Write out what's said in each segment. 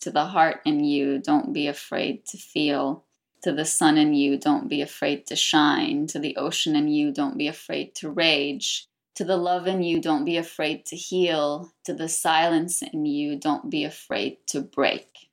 To the heart in you, don't be afraid to feel. To the sun in you, don't be afraid to shine. To the ocean in you, don't be afraid to rage. To the love in you, don't be afraid to heal. To the silence in you, don't be afraid to break.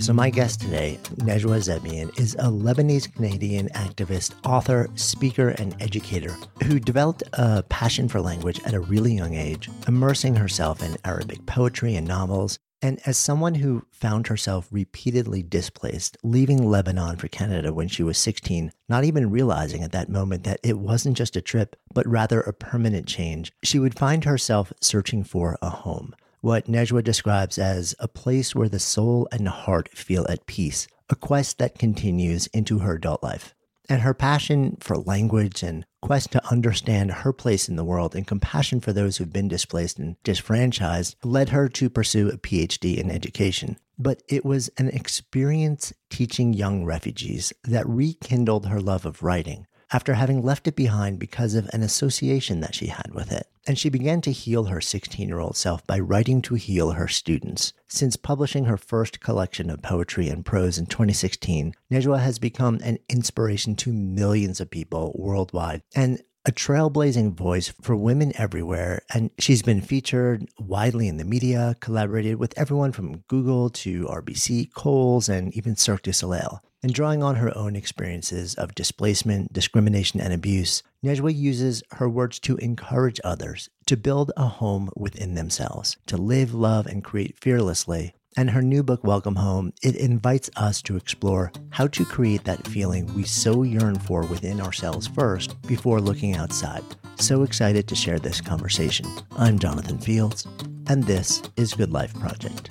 So my guest today, Najwa Zebian, is a Lebanese Canadian activist, author, speaker, and educator who developed a passion for language at a really young age, immersing herself in Arabic poetry and novels. And as someone who found herself repeatedly displaced, leaving Lebanon for Canada when she was 16, not even realizing at that moment that it wasn't just a trip, but rather a permanent change, she would find herself searching for a home what Najwa describes as a place where the soul and heart feel at peace, a quest that continues into her adult life. And her passion for language and quest to understand her place in the world and compassion for those who've been displaced and disfranchised led her to pursue a PhD in education. But it was an experience teaching young refugees that rekindled her love of writing after having left it behind because of an association that she had with it. And she began to heal her 16 year old self by writing to heal her students. Since publishing her first collection of poetry and prose in 2016, Najwa has become an inspiration to millions of people worldwide and a trailblazing voice for women everywhere. And she's been featured widely in the media, collaborated with everyone from Google to RBC, Kohl's, and even Cirque du Soleil. And drawing on her own experiences of displacement, discrimination, and abuse, Najwa uses her words to encourage others to build a home within themselves, to live, love, and create fearlessly. And her new book, Welcome Home, it invites us to explore how to create that feeling we so yearn for within ourselves first before looking outside. So excited to share this conversation. I'm Jonathan Fields, and this is Good Life Project.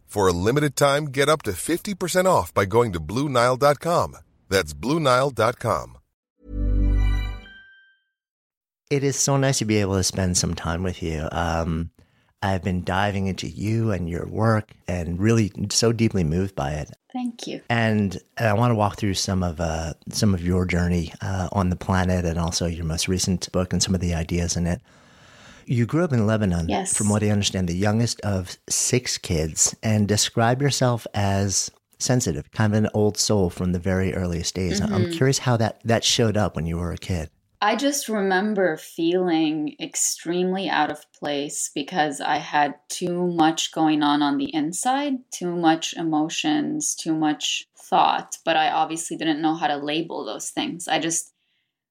For a limited time, get up to 50% off by going to BlueNile.com. That's BlueNile.com. It is so nice to be able to spend some time with you. Um, I've been diving into you and your work and really so deeply moved by it. Thank you. And I want to walk through some of uh, some of your journey uh, on the planet and also your most recent book and some of the ideas in it. You grew up in Lebanon, Yes. from what I understand, the youngest of six kids, and describe yourself as sensitive, kind of an old soul from the very earliest days. I'm mm-hmm. curious how that, that showed up when you were a kid. I just remember feeling extremely out of place because I had too much going on on the inside, too much emotions, too much thought, but I obviously didn't know how to label those things. I just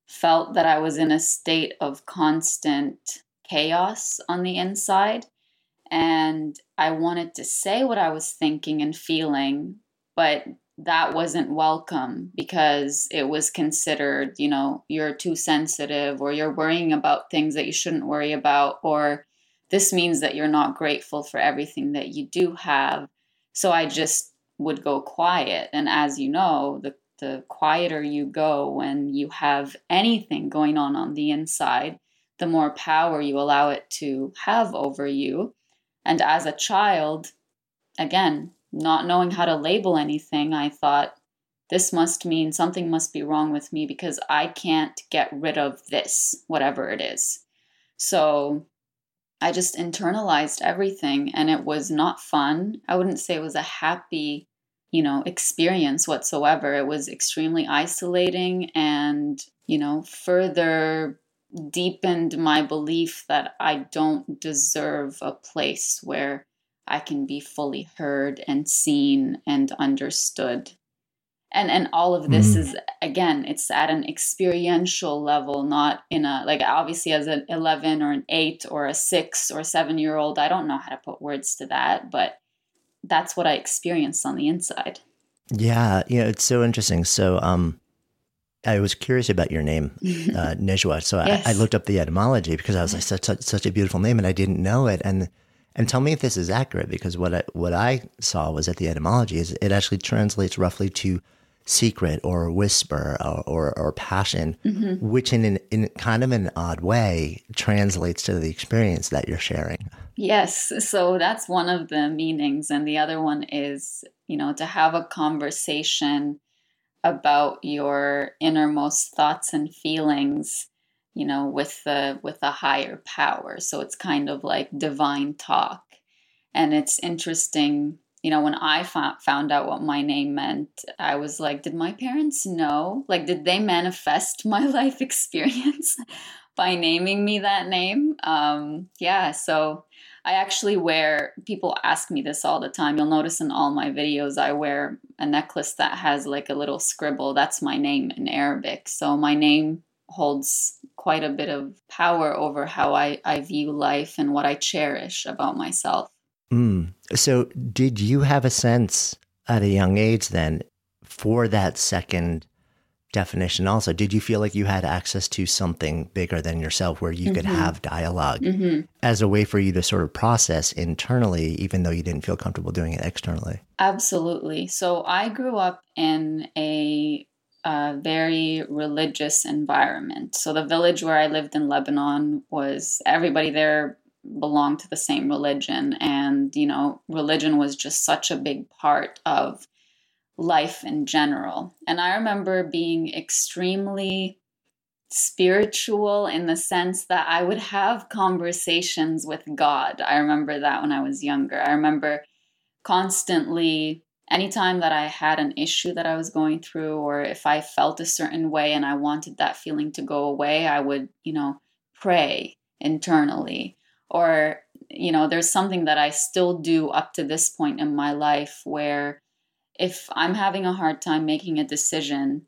felt that I was in a state of constant chaos on the inside and I wanted to say what I was thinking and feeling, but that wasn't welcome because it was considered, you know, you're too sensitive or you're worrying about things that you shouldn't worry about, or this means that you're not grateful for everything that you do have. So I just would go quiet. And as you know, the, the quieter you go when you have anything going on on the inside, the more power you allow it to have over you. And as a child, again, not knowing how to label anything, I thought, this must mean something must be wrong with me because I can't get rid of this, whatever it is. So I just internalized everything and it was not fun. I wouldn't say it was a happy, you know, experience whatsoever. It was extremely isolating and, you know, further deepened my belief that I don't deserve a place where I can be fully heard and seen and understood. And and all of this mm. is again, it's at an experiential level, not in a like obviously as an 11 or an 8 or a 6 or 7 year old, I don't know how to put words to that, but that's what I experienced on the inside. Yeah, yeah, it's so interesting. So um I was curious about your name, uh, Najwa. So yes. I, I, looked up the etymology because I was like, such, such, such a beautiful name, and I didn't know it. And and tell me if this is accurate, because what I, what I saw was that the etymology is it actually translates roughly to secret or whisper or, or, or passion, mm-hmm. which in, an, in kind of an odd way translates to the experience that you're sharing. Yes. So that's one of the meanings. And the other one is, you know, to have a conversation about your innermost thoughts and feelings you know with the with a higher power. So it's kind of like divine talk. And it's interesting you know when i found out what my name meant i was like did my parents know? Like did they manifest my life experience by naming me that name? Um yeah so i actually wear people ask me this all the time you'll notice in all my videos i wear a necklace that has like a little scribble that's my name in arabic so my name holds quite a bit of power over how I, I view life and what I cherish about myself. Mm. So, did you have a sense at a young age then for that second definition also? Did you feel like you had access to something bigger than yourself where you mm-hmm. could have dialog mm-hmm. as a way for you to sort of process internally, even though you didn't feel comfortable doing it externally? Absolutely. So, I grew up in a a very religious environment. So the village where I lived in Lebanon was everybody there belonged to the same religion and you know religion was just such a big part of life in general. And I remember being extremely spiritual in the sense that I would have conversations with God. I remember that when I was younger. I remember constantly anytime that I had an issue that I was going through, or if I felt a certain way and I wanted that feeling to go away, I would, you know, pray internally. Or, you know, there's something that I still do up to this point in my life where if I'm having a hard time making a decision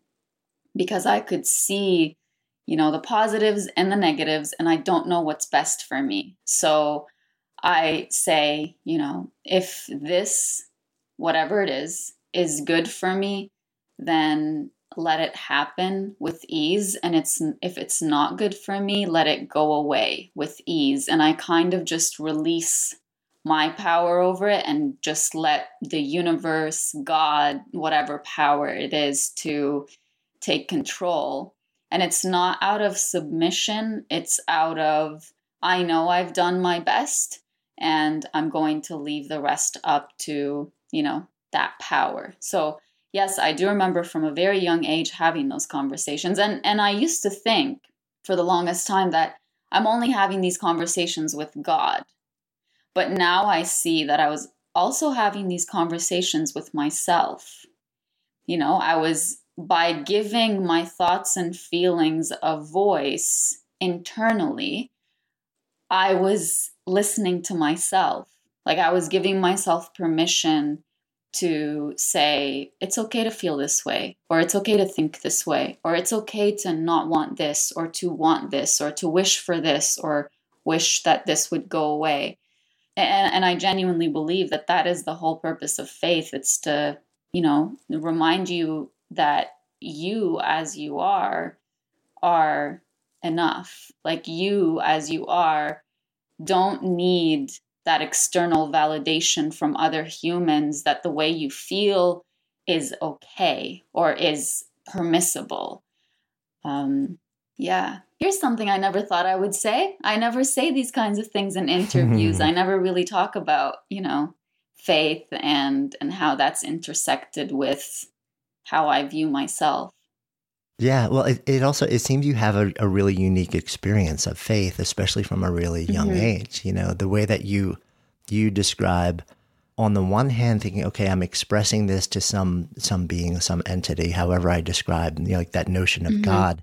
because I could see, you know, the positives and the negatives, and I don't know what's best for me. So I say, you know, if this whatever it is, is good for me, then let it happen with ease and it's if it's not good for me let it go away with ease and i kind of just release my power over it and just let the universe god whatever power it is to take control and it's not out of submission it's out of i know i've done my best and i'm going to leave the rest up to you know, that power. So, yes, I do remember from a very young age having those conversations. And, and I used to think for the longest time that I'm only having these conversations with God. But now I see that I was also having these conversations with myself. You know, I was by giving my thoughts and feelings a voice internally, I was listening to myself. Like I was giving myself permission to say, it's okay to feel this way, or it's okay to think this way, or it's okay to not want this, or to want this, or to wish for this, or wish that this would go away. And, and I genuinely believe that that is the whole purpose of faith. It's to you know, remind you that you as you are are enough. Like you as you are don't need that external validation from other humans that the way you feel is okay or is permissible. Um, yeah. Here's something I never thought I would say. I never say these kinds of things in interviews. I never really talk about, you know, faith and and how that's intersected with how I view myself. Yeah, well, it, it also it seems you have a, a really unique experience of faith, especially from a really young mm-hmm. age. You know, the way that you you describe on the one hand thinking okay i'm expressing this to some some being some entity however i describe you know, like that notion of mm-hmm. god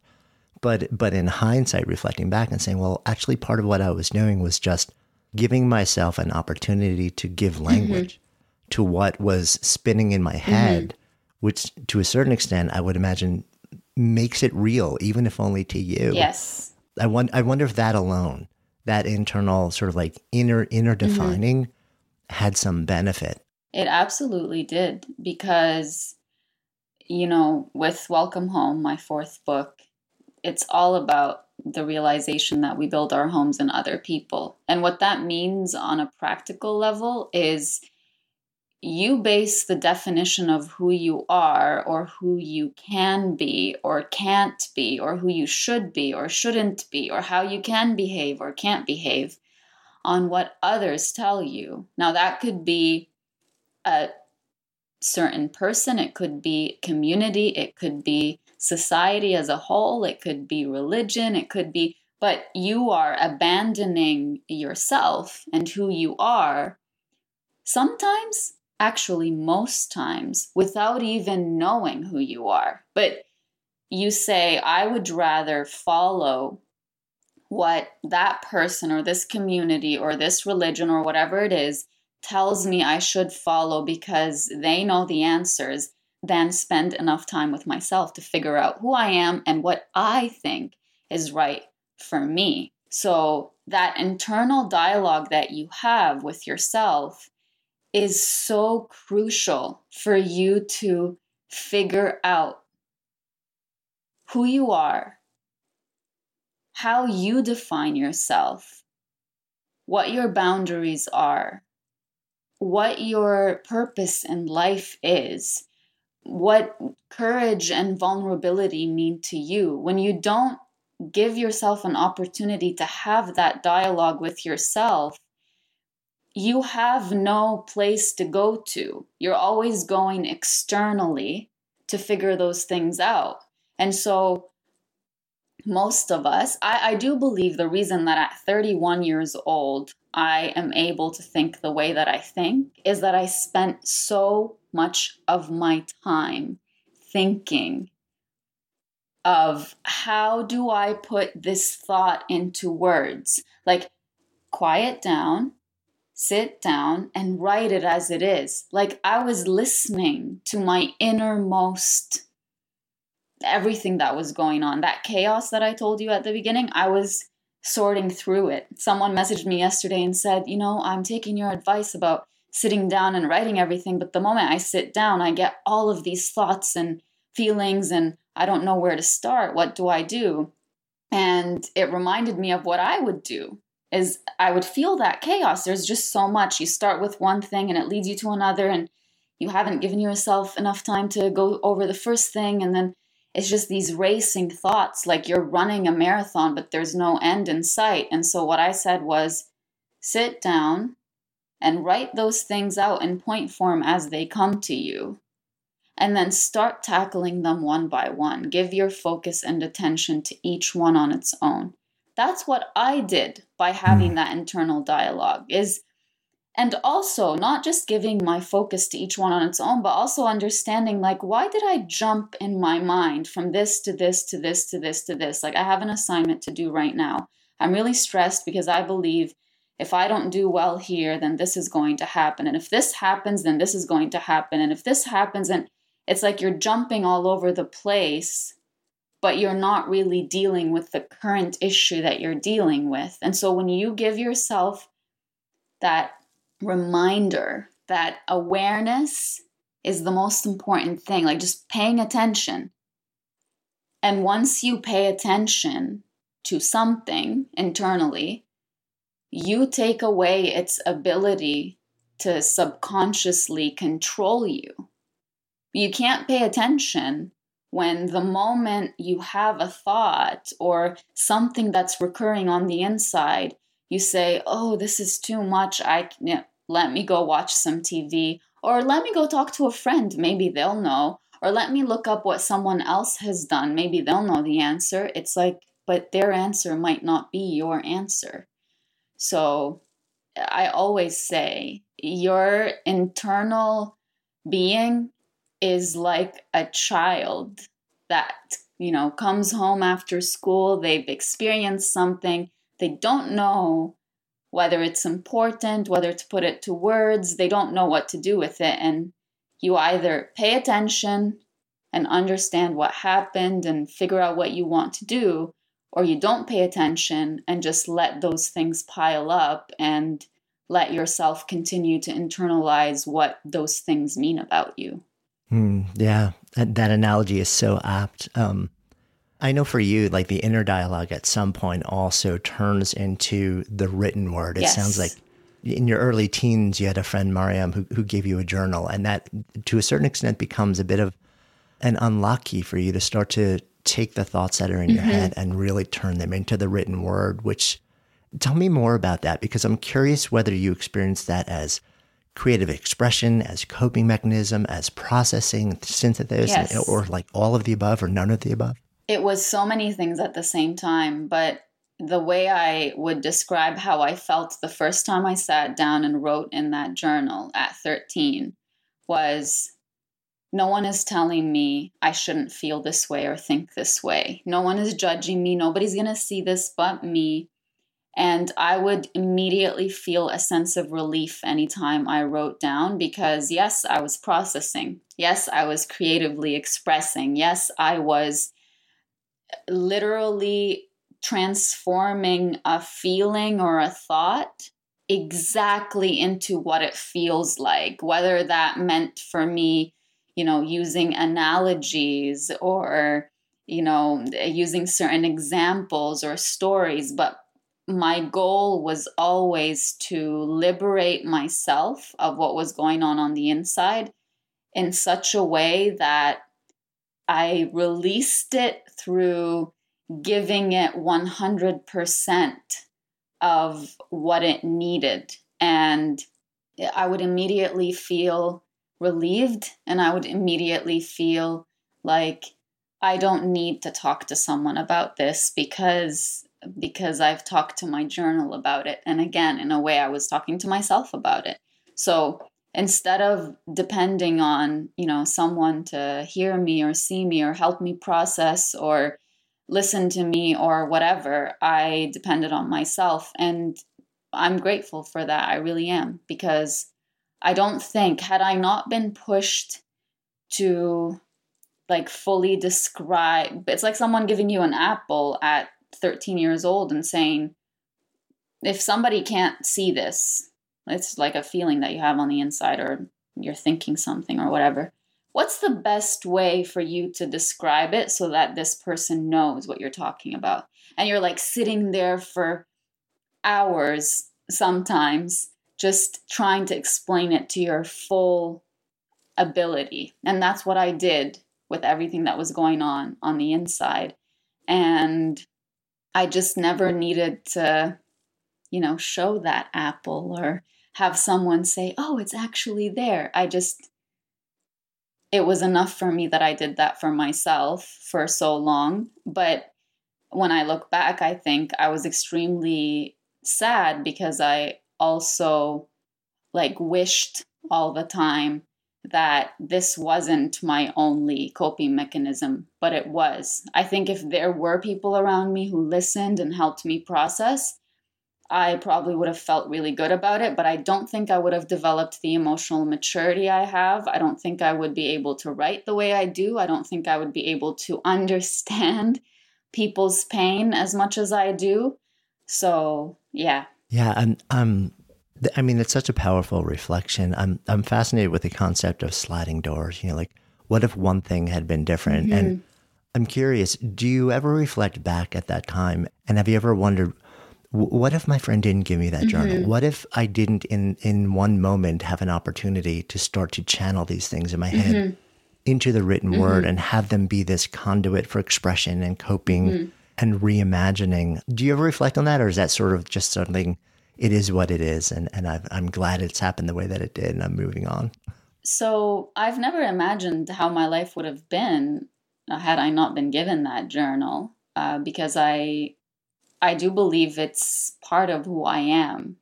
but but in hindsight reflecting back and saying well actually part of what i was doing was just giving myself an opportunity to give mm-hmm. language mm-hmm. to what was spinning in my mm-hmm. head mm-hmm. which to a certain extent i would imagine makes it real even if only to you yes i, want, I wonder if that alone that internal sort of like inner inner mm-hmm. defining mm-hmm. had some benefit. It absolutely did because you know, with Welcome Home, my fourth book, it's all about the realization that we build our homes in other people. And what that means on a practical level is you base the definition of who you are or who you can be or can't be or who you should be or shouldn't be or how you can behave or can't behave on what others tell you. Now, that could be a certain person, it could be community, it could be society as a whole, it could be religion, it could be, but you are abandoning yourself and who you are. Sometimes actually most times without even knowing who you are. But you say, I would rather follow what that person or this community or this religion or whatever it is tells me I should follow because they know the answers than spend enough time with myself to figure out who I am and what I think is right for me. So, that internal dialogue that you have with yourself is so crucial for you to figure out who you are, how you define yourself, what your boundaries are, what your purpose in life is, what courage and vulnerability mean to you. When you don't give yourself an opportunity to have that dialogue with yourself, you have no place to go to. You're always going externally to figure those things out. And so, most of us, I, I, do believe the reason that at 31 years old, I am able to think the way that I think is that I spent so much of my time thinking of how do I put this thought into words? Like, quiet down, sit down and write it as it is. Like I was listening to my innermost everything that was going on. That chaos that I told you at the beginning, I was sorting through it. Someone messaged me yesterday and said, You know, I'm taking your advice about sitting down and writing everything, but the moment I sit down, I get all of these thoughts and feelings, and I don't know where to start. What do I do? And it reminded me of what I would do is I would feel that chaos. There's just so much. You start with one thing and it leads you to another, and you haven't given yourself enough time to go over the first thing, and then it's just these racing thoughts like you're running a marathon, but there's no end in sight. And so, what I said was sit down and write those things out in point form as they come to you. And then start tackling them one by one. Give your focus and attention to each one on its own that's what I did by having hmm. that internal dialogue is and also not just giving my focus to each one on its own but also understanding like why did I jump in my mind from this to this to this to this to this like I have an assignment to do right now. I'm really stressed because I believe if I don't do well here then this is going to happen and if this happens then this is going to happen and if this happens and it's like you're jumping all over the place but you're not really dealing with the current issue that you're dealing with. And so when you give yourself that reminder, that awareness is the most important thing, like just paying attention. And once you pay attention to something internally, you take away its ability to subconsciously control you. You can't pay attention when the moment you have a thought or something that's recurring on the inside, you say, "Oh, this is too much. I let me go watch some TV or let me go talk to a friend. Maybe they'll know." Or let me look up what someone else has done. Maybe they'll know the answer. It's like, but their answer might not be your answer. So I always say your internal being is like a child that, you know, comes home after school, they've experienced something, they don't know whether it's important, whether to put it to words, they don't know what to do with it. And you either pay attention and understand what happened and figure out what you want to do, or you don't pay attention and just let those things pile up and let yourself continue to internalize what those things mean about you. Mm, yeah, that, that, analogy is so apt. Um, I know for you, like the inner dialogue at some point also turns into the written word. It yes. sounds like in your early teens, you had a friend, Mariam, who, who gave you a journal, and that to a certain extent becomes a bit of an unlock key for you to start to take the thoughts that are in mm-hmm. your head and really turn them into the written word, which tell me more about that because I'm curious whether you experience that as creative expression, as coping mechanism, as processing, synthesis, yes. or like all of the above or none of the above? It was so many things at the same time, but the way I would describe how I felt the first time I sat down and wrote in that journal at 13 was no one is telling me I shouldn't feel this way or think this way. No one is judging me. Nobody's going to see this but me. And I would immediately feel a sense of relief anytime I wrote down because, yes, I was processing. Yes, I was creatively expressing. Yes, I was literally transforming a feeling or a thought exactly into what it feels like, whether that meant for me you know, using analogies or, you know, using certain examples or stories. But my goal was always to liberate myself of what was going on on the inside in such a way that I released it through giving it 100% of what it needed. And I would immediately feel relieved and I would immediately feel like I don't need to talk to someone about this because because I've talked to my journal about it and again in a way I was talking to myself about it. So instead of depending on, you know, someone to hear me or see me or help me process or listen to me or whatever, I depended on myself and I'm grateful for that. I really am because I don't think, had I not been pushed to like fully describe, it's like someone giving you an apple at 13 years old and saying, if somebody can't see this, it's like a feeling that you have on the inside or you're thinking something or whatever. What's the best way for you to describe it so that this person knows what you're talking about? And you're like sitting there for hours sometimes just trying to explain it to your full ability. And that's what I did with everything that was going on on the inside. And I just never needed to, you know, show that apple or have someone say, oh, it's actually there. I just, it was enough for me that I did that for myself for so long. But when I look back, I think I was extremely sad because I also like wished all the time that this wasn't my only coping mechanism, but it was. I think if there were people around me who listened and helped me process, I probably would have felt really good about it, but I don't think I would have developed the emotional maturity I have. I don't think I would be able to write the way I do. I don't think I would be able to understand people's pain as much as I do. So, yeah, yeah, and I'm I mean, it's such a powerful reflection. I'm I'm fascinated with the concept of sliding doors. You know, like what if one thing had been different? Mm-hmm. And I'm curious, do you ever reflect back at that time? And have you ever wondered, what if my friend didn't give me that mm-hmm. journal? What if I didn't in in one moment have an opportunity to start to channel these things in my head mm-hmm. into the written mm-hmm. word and have them be this conduit for expression and coping mm-hmm. And reimagining? Do you ever reflect on that or is that sort of just something it is what it is and and i am glad it's happened the way that it did and I'm moving on? So, I've never imagined how my life would have been uh, had I not been given that journal uh, because I I do believe it's part of who I am.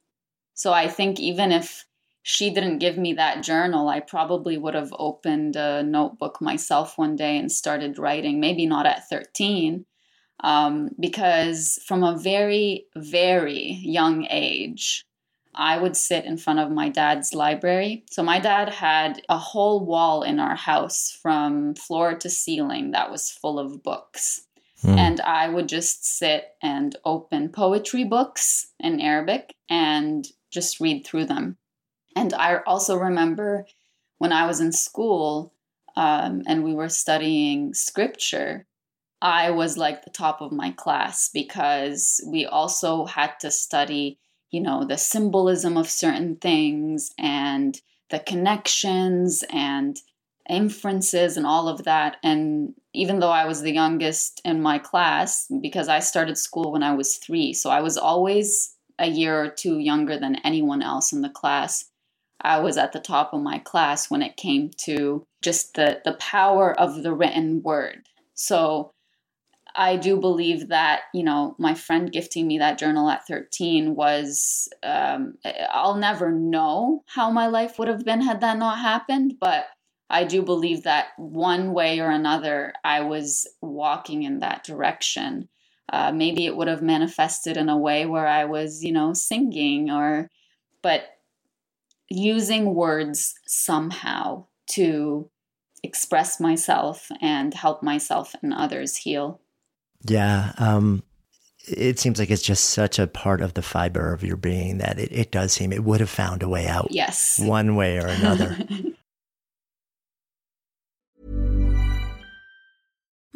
So I think even if she didn't give me that journal, I probably would have opened a notebook myself one day and started writing, maybe not at 13, um, because from a very, very young age, I would sit in front of my dad's library. So, my dad had a whole wall in our house from floor to ceiling that was full of books. Mm. And I would just sit and open poetry books in Arabic and just read through them. And I also remember when I was in school um, and we were studying scripture, I was like the top of my class because we also had to study you know, the symbolism of certain things and the connections and inferences and all of that. And even though I was the youngest in my class, because I started school when I was three, so I was always a year or two younger than anyone else in the class. I was at the top of my class when it came to just the, the power of the written word. So I do believe that, you know, my friend gifting me that journal at 13 was, um, I'll never know how my life would have been had that not happened, but I do believe that one way or another, I was walking in that direction. Uh, maybe it would have manifested in a way where I was, you know, singing or, but using words somehow to express myself and help myself and others heal. Yeah. Um, it seems like it's just such a part of the fiber of your being that it, it does seem it would have found a way out. Yes. One way or another.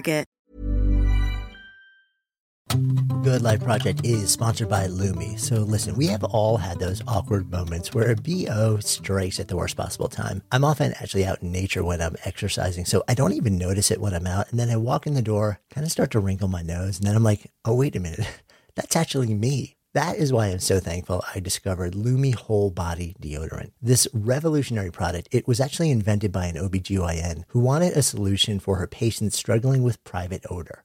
Market. Good Life Project is sponsored by Lume. So listen, we have all had those awkward moments where a BO strikes at the worst possible time. I'm often actually out in nature when I'm exercising, so I don't even notice it when I'm out. And then I walk in the door, kind of start to wrinkle my nose, and then I'm like, oh, wait a minute. That's actually me. That is why I'm so thankful I discovered Lume Whole Body Deodorant. This revolutionary product, it was actually invented by an OBGYN who wanted a solution for her patients struggling with private odor.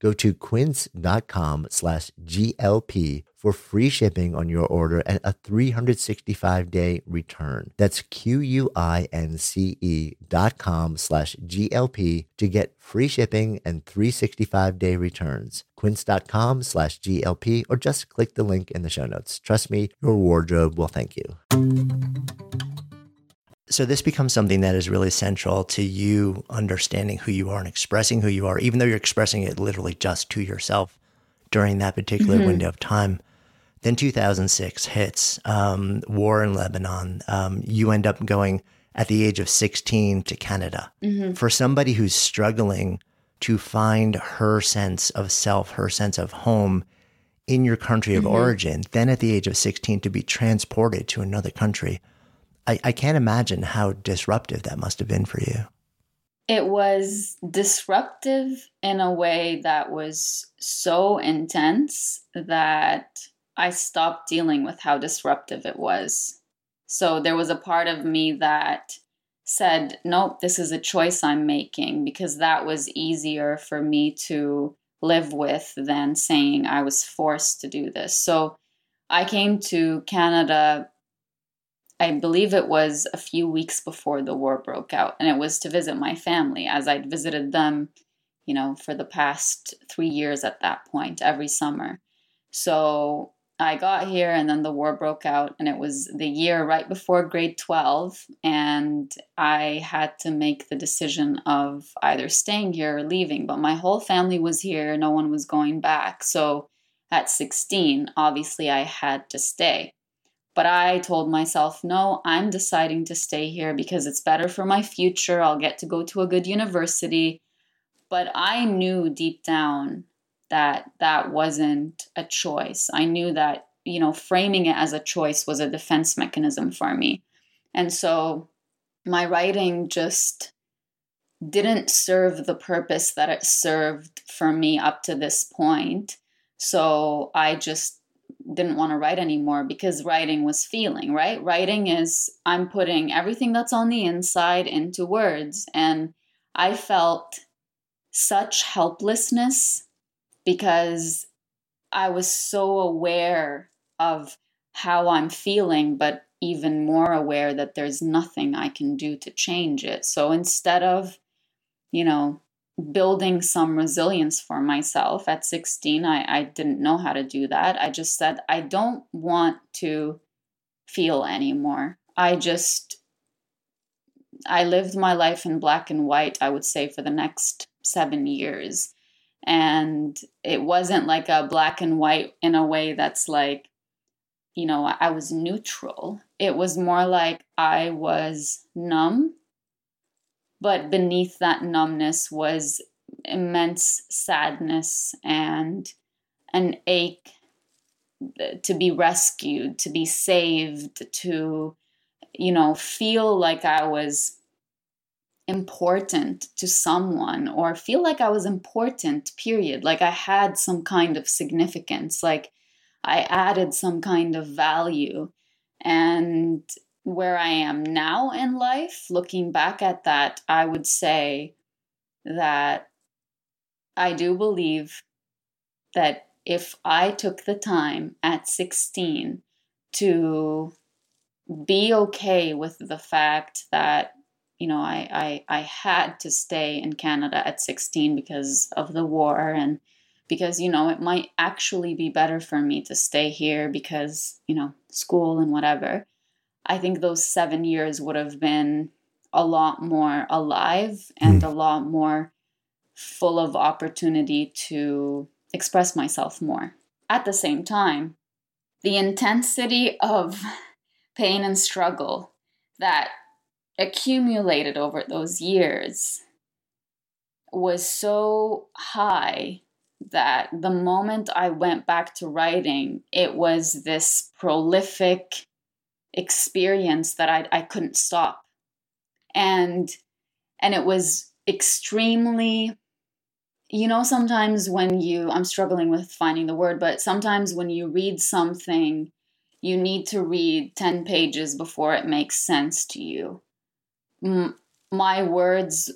Go to quince.com slash GLP for free shipping on your order and a 365 day return. That's Q-U-I-N-C-E dot com slash GLP to get free shipping and 365 day returns. Quince.com slash GLP or just click the link in the show notes. Trust me, your wardrobe will thank you. So this becomes something that is really central to you understanding who you are and expressing who you are, even though you're expressing it literally just to yourself during that particular Mm-hmm. window of time. Then 2006 hits, um, war in Lebanon. Um, you end up going at the age of 16 to Canada. Mm-hmm. For somebody who's struggling to find her sense of self, her sense of home in your country of origin, then at the age of 16 to be transported to another country. I, I can't imagine how disruptive that must have been for you. It was disruptive in a way that was so intense that I stopped dealing with how disruptive it was. So there was a part of me that said, nope, this is a choice I'm making because that was easier for me to live with than saying I was forced to do this. So I came to Canada I believe it was a few weeks before the war broke out, and it was to visit my family as I'd visited them, you know, for the past three years at that point, every summer. So I got here, and then the war broke out, and it was the year right before grade 12, and I had to make the decision of either staying here or leaving. But my whole family was here, no one was going back. So at 16, obviously, I had to stay. But I told myself, no, I'm deciding to stay here because it's better for my future. I'll get to go to a good university. But I knew deep down that that wasn't a choice. I knew that, you know, framing it as a choice was a defense mechanism for me. And so my writing just didn't serve the purpose that it served for me up to this point. So I just didn't want to write anymore because writing was feeling, right? Writing is I'm putting everything that's on the inside into words. And I felt such helplessness because I was so aware of how I'm feeling, but even more aware that there's nothing I can do to change it. So instead of, you know, building some resilience for myself. At 16 I, I didn't know how to do that. I just said i don't want to feel anymore. I just i lived my life in black and white i would say for the next seven years. And it wasn't like a black and white in a way that's like you know i was neutral. It was more like i was numb but beneath that numbness was immense sadness and an ache uh, to be rescued, to be saved, to, you know, feel like I was important to someone or feel like I was important, period. Like I had some kind of significance, like I added some kind of value. And where I am now in life, looking back at that, I would say that I do believe that if I took the time at 16 to be okay with the fact that you know I, I I had to stay in Canada at 16 because of the war and because you know it might actually be better for me to stay here because you know school and whatever I think those 7 years would have been a lot more alive and mm. a lot more full of opportunity to express myself more. At the same time, the intensity of pain and struggle that accumulated over those years was so high that the moment I went back to writing, it was this prolific experience that I, I couldn't stop. And and it was extremely you know sometimes when you i'm struggling with finding the word but sometimes when you read something you need to read 10 pages before it makes sense to you M- my words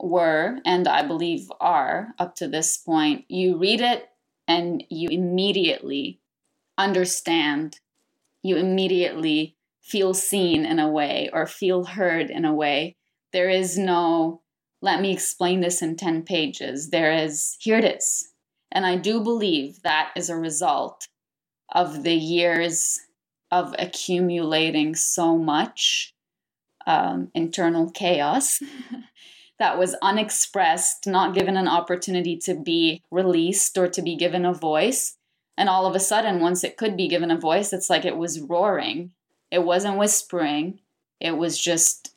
were and i believe are up to this point you read it and you immediately understand you immediately feel seen in a way or feel heard in a way there is no let me explain this in 10 pages. There is, here it is. And I do believe that is a result of the years of accumulating so much um, internal chaos that was unexpressed, not given an opportunity to be released or to be given a voice. And all of a sudden, once it could be given a voice, it's like it was roaring. It wasn't whispering, it was just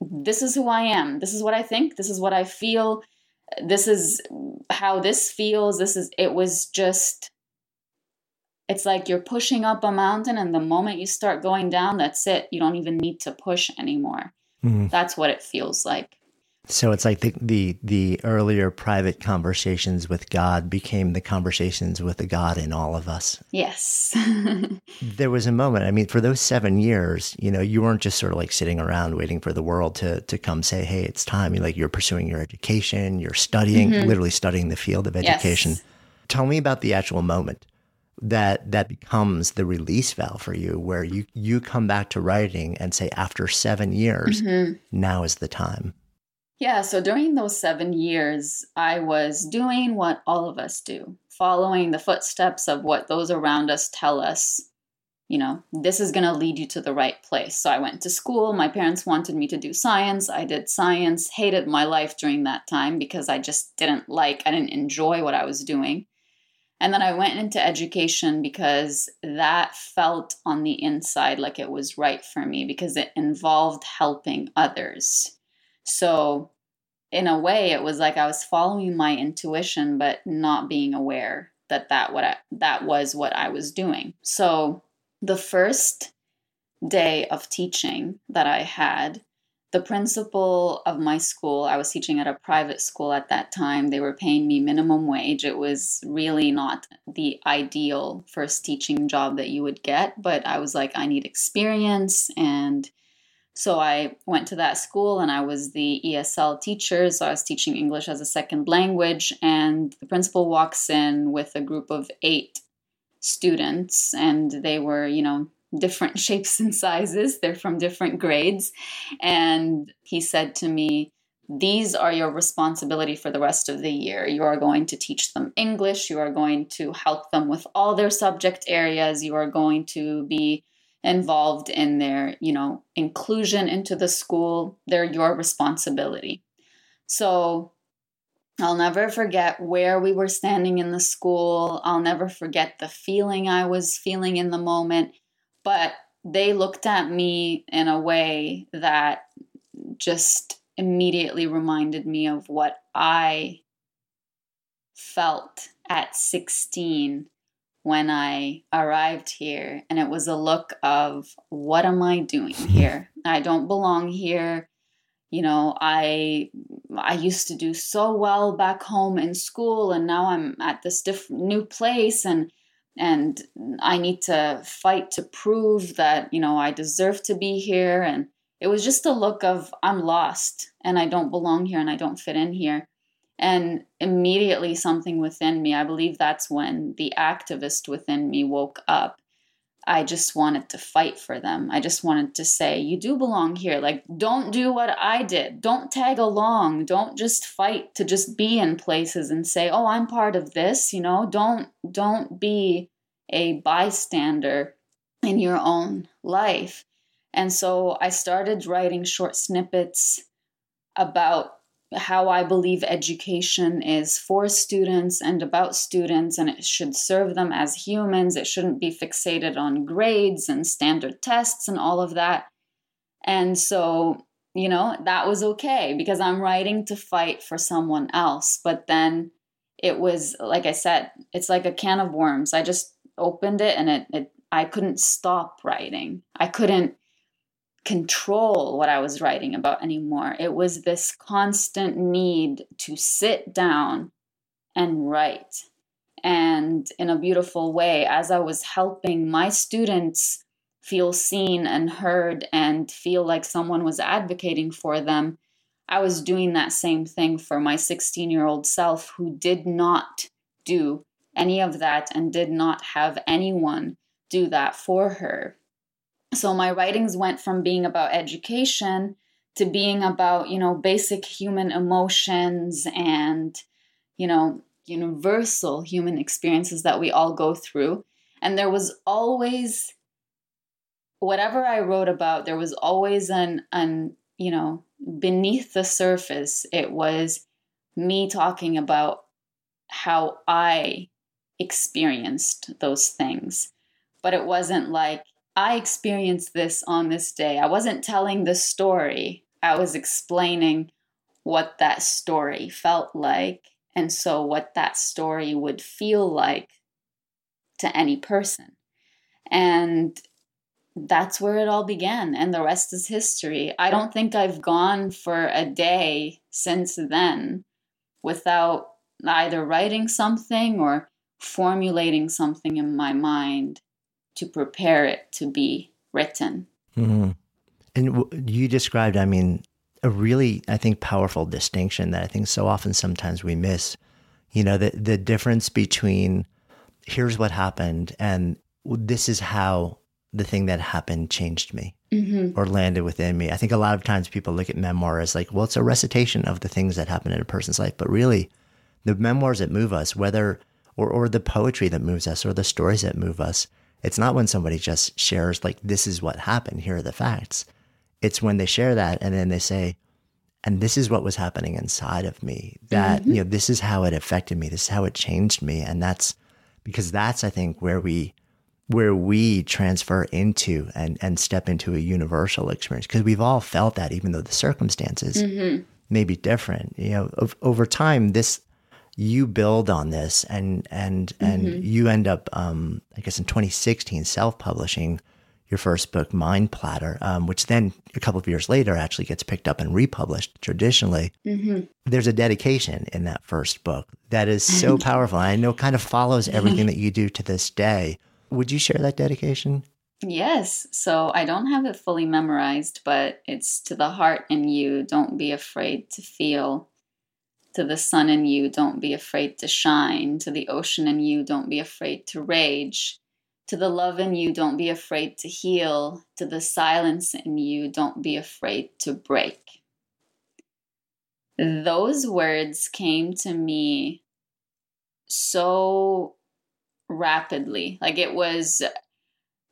this is who I am. This is what I think. This is what I feel. This is how this feels. This is, it was just, it's like you're pushing up a mountain, and the moment you start going down, that's it. You don't even need to push anymore. Mm-hmm. That's what it feels like. So it's like the, the, the earlier private conversations with God became the conversations with the God in all of us. Yes. there was a moment. I mean, for those seven years, you know, you weren't just sort of like sitting around waiting for the world to to come say, "Hey, it's time." You like you're pursuing your education, you're studying, mm-hmm. literally studying the field of education. Yes. Tell me about the actual moment that that becomes the release valve for you, where you you come back to writing and say, after seven years, mm-hmm. now is the time. Yeah, so during those seven years, I was doing what all of us do, following the footsteps of what those around us tell us. You know, this is going to lead you to the right place. So I went to school. My parents wanted me to do science. I did science, hated my life during that time because I just didn't like, I didn't enjoy what I was doing. And then I went into education because that felt on the inside like it was right for me because it involved helping others so, in a way, it was like I was following my intuition, but not being aware that that what I, that was what I was doing. So, the first day of teaching that I had, the principal of my school, I was teaching at a private school at that time. They were paying me minimum wage. It was really not the ideal first teaching job that you would get, but I was like, I need experience and so I went to that school and I was the ESL teacher. So I was teaching English as a second language. And the principal walks in with a group of eight students, and they were, you know, different shapes and sizes. They're from different grades. And he said to me, these are your responsibility for the rest of the year. You are going to teach them English. You are going to help them with all their subject areas. You are going to be involved in their, you know, inclusion into the school. They're your responsibility. So I'll never forget where we were standing in the school. I'll never forget the feeling I was feeling in the moment. But they looked at me in a way that just immediately reminded me of what I felt at 16 when I arrived here, and it was a look of, what am I doing here? I don't belong here. You know, I I used to do so well back home in school, and now I'm at this different new place, and and I need to fight to prove that you know I deserve to be here. And it was just a look of I'm lost, and I don't belong here, and I don't fit in here. And immediately, something within me, I believe that's when the activist within me woke up. I just wanted to fight for them. I just wanted to say, you do belong here. Like, don't do what I did. Don't tag along. Don't just fight to just be in places and say, oh, I'm part of this. You know, don't, don't be a bystander in your own life. And so I started writing short snippets about how I believe education is for students and about students, and it should serve them as humans. It shouldn't be fixated on grades and standard tests and all of that. And so, you know, that was okay because I'm writing to fight for someone else. But then it was, like I said, it's like a can of worms. I just opened it and it, it I couldn't stop writing. I couldn't control what I was writing about anymore. It was this constant need to sit down and write. And in a beautiful way, as I was helping my students feel seen and heard and feel like someone was advocating for them, I was doing that same thing for my 16 year old self who did not do any of that and did not have anyone do that for her. So my writings went from being about education to being about, you know, basic human emotions and, you know, universal human experiences that we all go through. And there was always whatever I wrote about, there was always an an, you know, beneath the surface, it was me talking about how I experienced those things. But it wasn't like I experienced this on this day. I wasn't telling the story, I was explaining what that story felt like. And so, what that story would feel like to any person. And that's where it all began. And the rest is history. I don't think I've gone for a day since then without either writing something or formulating something in my mind to prepare it to be written. Mm-hmm. And you described, I mean, a really, I think, powerful distinction that I think so often sometimes we miss. You know, the, the difference between here's what happened and this is how the thing that happened changed me mm-hmm. or landed within me. I think a lot of times people look at memoir as like, well, it's a recitation of the things that happen in a person's life. But really, the memoirs that move us, whether, or, or the poetry that moves us, or the stories that move us, it's not when somebody just shares, like, this is what happened, here are the facts. It's when they share that and then they say, and this is what was happening inside of me, that, mm-hmm. you know, this is how it affected me, this is how it changed me. And that's because that's, I think, where we, where we transfer into and, and step into a universal experience because we've all felt that even though the circumstances mm-hmm. may be different you know of, over time this you build on this and and and mm-hmm. you end up um, I guess in 2016 self-publishing your first book Mind Platter um, which then a couple of years later actually gets picked up and republished traditionally mm-hmm. there's a dedication in that first book that is so powerful I know kind of follows everything that you do to this day would you share that dedication Yes. So I don't have it fully memorized, but it's to the heart and you. Don't be afraid to feel to the sun in you, don't be afraid to shine. To the ocean in you, don't be afraid to rage. To the love in you, don't be afraid to heal. To the silence in you, don't be afraid to break. Those words came to me so rapidly. Like it was,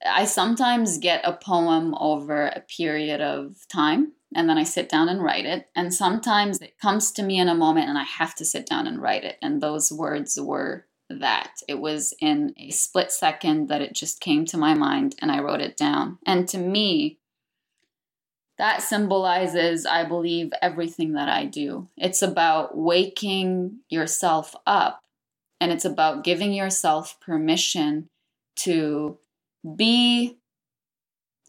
I sometimes get a poem over a period of time and then I sit down and write it. And sometimes it comes to me in a moment and I have to sit down and write it. And those words were that. It was in a split second that it just came to my mind and I wrote it down. And to me, that symbolizes, I believe, everything that I do. It's about waking yourself up and it's about giving yourself permission to be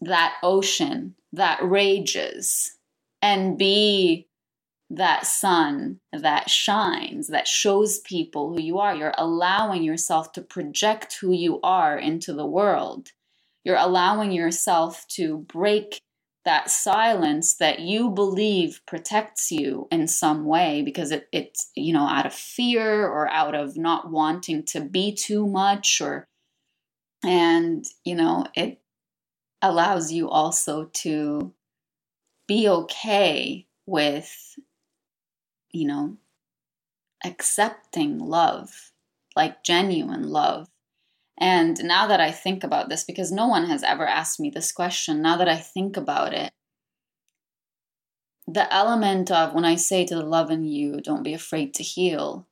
that ocean that rages and be that sun that shines, that shows people who you are. You're allowing yourself to project who you are into the world. You're allowing yourself to break that silence that you believe protects you in some way because it, it's you know out of fear or out of not wanting to be too much or and you know it allows you also to be okay with you know accepting love like genuine love. And now that I think about this, because no one has ever asked me this question, now that I think about it, the element of when I say to the love in you, don't be afraid to heal,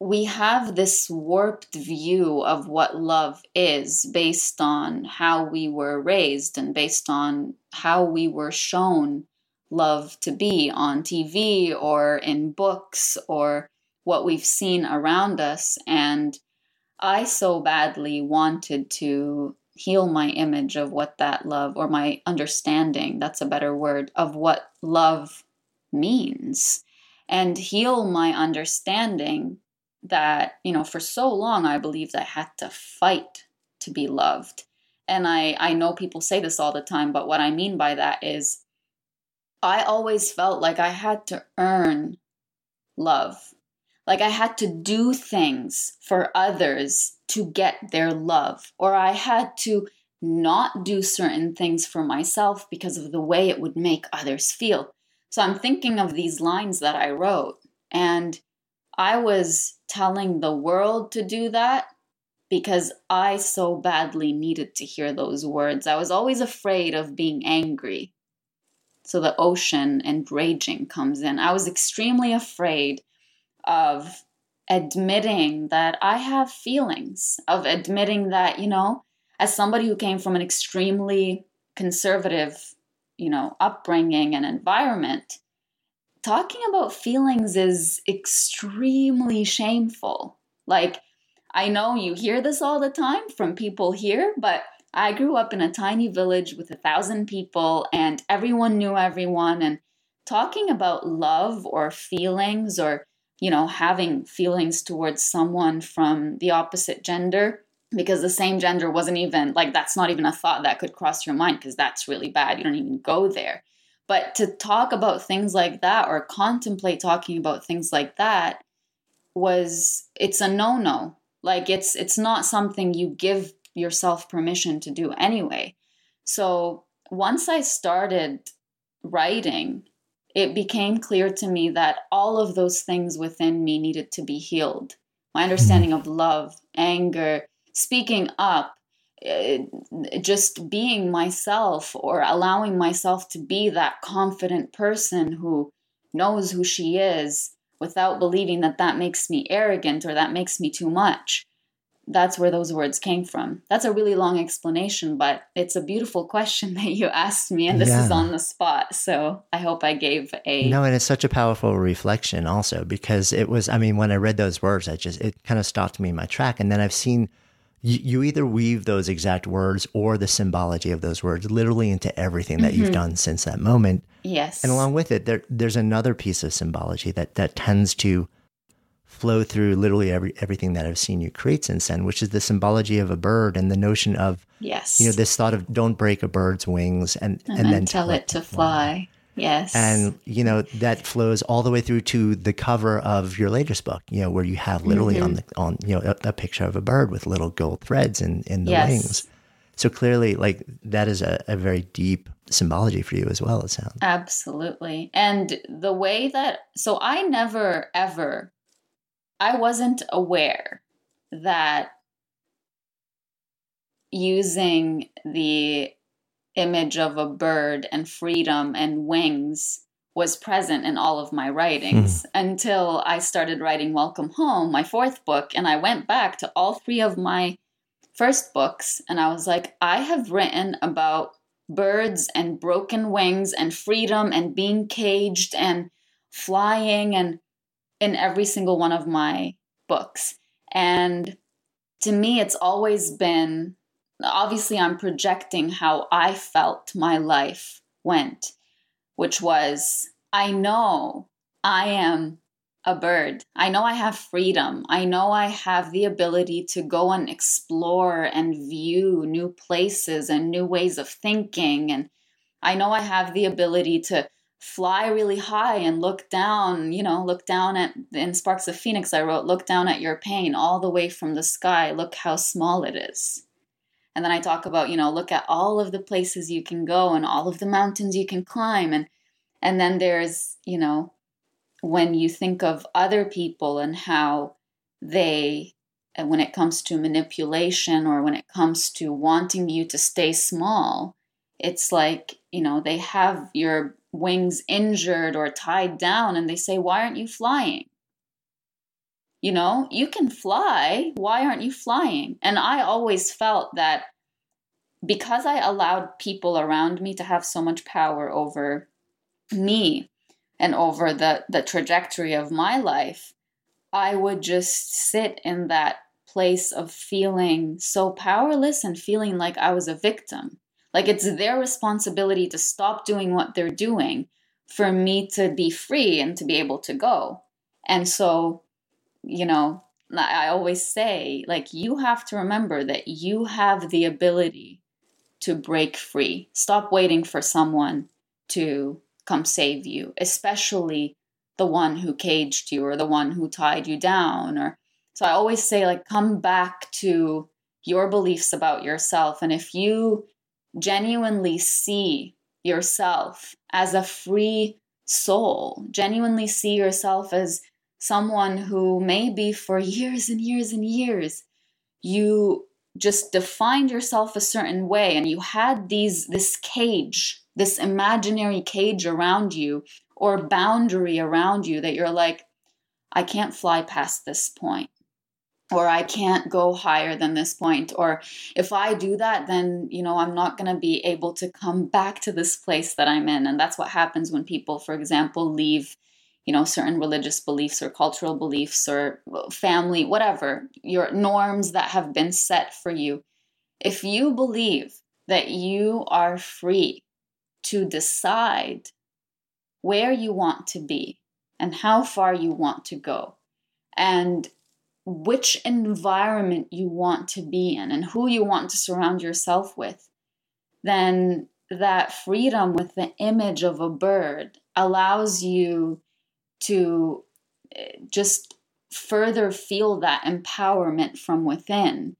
we have this warped view of what love is based on how we were raised and based on how we were shown love to be on TV or in books or what we've seen around us. And I so badly wanted to heal my image of what that love or my understanding, that's a better word, of what love means and heal my understanding that, you know, for so long I believed I had to fight to be loved. And I, I know people say this all the time, but what I mean by that is I always felt like I had to earn love like I had to do things for others to get their love, or I had to not do certain things for myself because of the way it would make others feel. So I'm thinking of these lines that I wrote, and I was telling the world to do that because I so badly needed to hear those words. I was always afraid of being angry. So the ocean and raging comes in. I was extremely afraid of admitting that I have feelings, of admitting that, you know, as somebody who came from an extremely conservative, you know, upbringing and environment, talking about feelings is extremely shameful. Like, I know you hear this all the time from people here, but I grew up in a tiny village with a thousand people and everyone knew everyone. And talking about love or feelings or you know, having feelings towards someone from the opposite gender because the same gender wasn't even like that's not even a thought that could cross your mind because that's really bad. You don't even go there. But to talk about things like that or contemplate talking about things like that was it's a no-no. Like it's it's not something you give yourself permission to do anyway. So once I started writing it became clear to me that all of those things within me needed to be healed. My mm-hmm. understanding of love, anger, speaking up, Uh, just being myself or allowing myself to be that confident person who knows who she is without believing that that makes me arrogant or that makes me too much that's where those words came from. That's a really long explanation, but it's a beautiful question that you asked me, and this yeah. is on the spot. So I hope I gave a. No, and it's such a powerful reflection also because it was, I mean, when I read those words, I just, it kind of stopped me in my track. And then I've seen you, you either weave those exact words or the symbology of those words literally into everything that mm-hmm. you've done since that moment. Yes. And along with it, there, there's another piece of symbology that, that tends to flow through literally every everything that I've seen you create since then, which is the symbology of a bird and the notion of yes, you know, this thought of don't break a bird's wings and and, and then tell it to fly. fly. Yes. And, you know, that flows all the way through to the cover of your latest book, you know, where you have literally mm-hmm. on the, on, you know, a, a, picture of a bird with little gold threads in, in the yes. wings. So clearly, like, that is a, a very deep symbology for you as well, it sounds. Absolutely. And the way that, so I never ever I wasn't aware that using the image of a bird and freedom and wings was present in all of my writings mm. until I started writing Welcome Home, my fourth book, and I went back to all three of my first books and I was like, I have written about birds and broken wings and freedom and being caged and flying and in every single one of my books. And to me, it's always been obviously, I'm projecting how I felt my life went, which was I know I am a bird. I know I have freedom. I know I have the ability to go and explore and view new places and new ways of thinking and I know I have the ability to fly really high and look down, you know, look down at in Sparks of Phoenix I wrote, look down at your pain all the way from the sky. Look how small it is. And then I talk about, you know, look at all of the places you can go and all of the mountains you can climb and and then there's, you know, when you think of other people and how they and when it comes to manipulation or when it comes to wanting you to stay small, it's like, you know, they have your wings injured or tied down and they say, Why aren't you flying? You know, you can fly. Why aren't you flying? And I always felt that because I allowed people around me to have so much power over me and over the, the trajectory of my life, I would just sit in that place of feeling so powerless and feeling like I was a victim. Like it's their responsibility to stop doing what they're doing for me to be free and to be able to go. And so, you know, I always say, like, you have to remember that you have the ability to break free. Stop waiting for someone to come save you, especially the one who caged you or the one who tied you down or so I always say, like, come back to your beliefs about yourself. And if you genuinely see yourself as a free soul, genuinely see yourself as someone who maybe for years and years and years you just defined yourself a certain way and you had these this cage this imaginary cage around you or boundary around you that you're like i can't fly past this point or I can't go higher than this point. Or if I do that, then, you know, I'm not going to be able to come back to this place that I'm in. And that's what happens when people, for example, leave, you know, certain religious beliefs or cultural beliefs or family, whatever, your norms that have been set for you. If you believe that you are free to decide where you want to be and how far you want to go, and which environment you want to be in and who you want to surround yourself with, then that freedom with the image of a bird allows you to eh, just further feel that empowerment from within.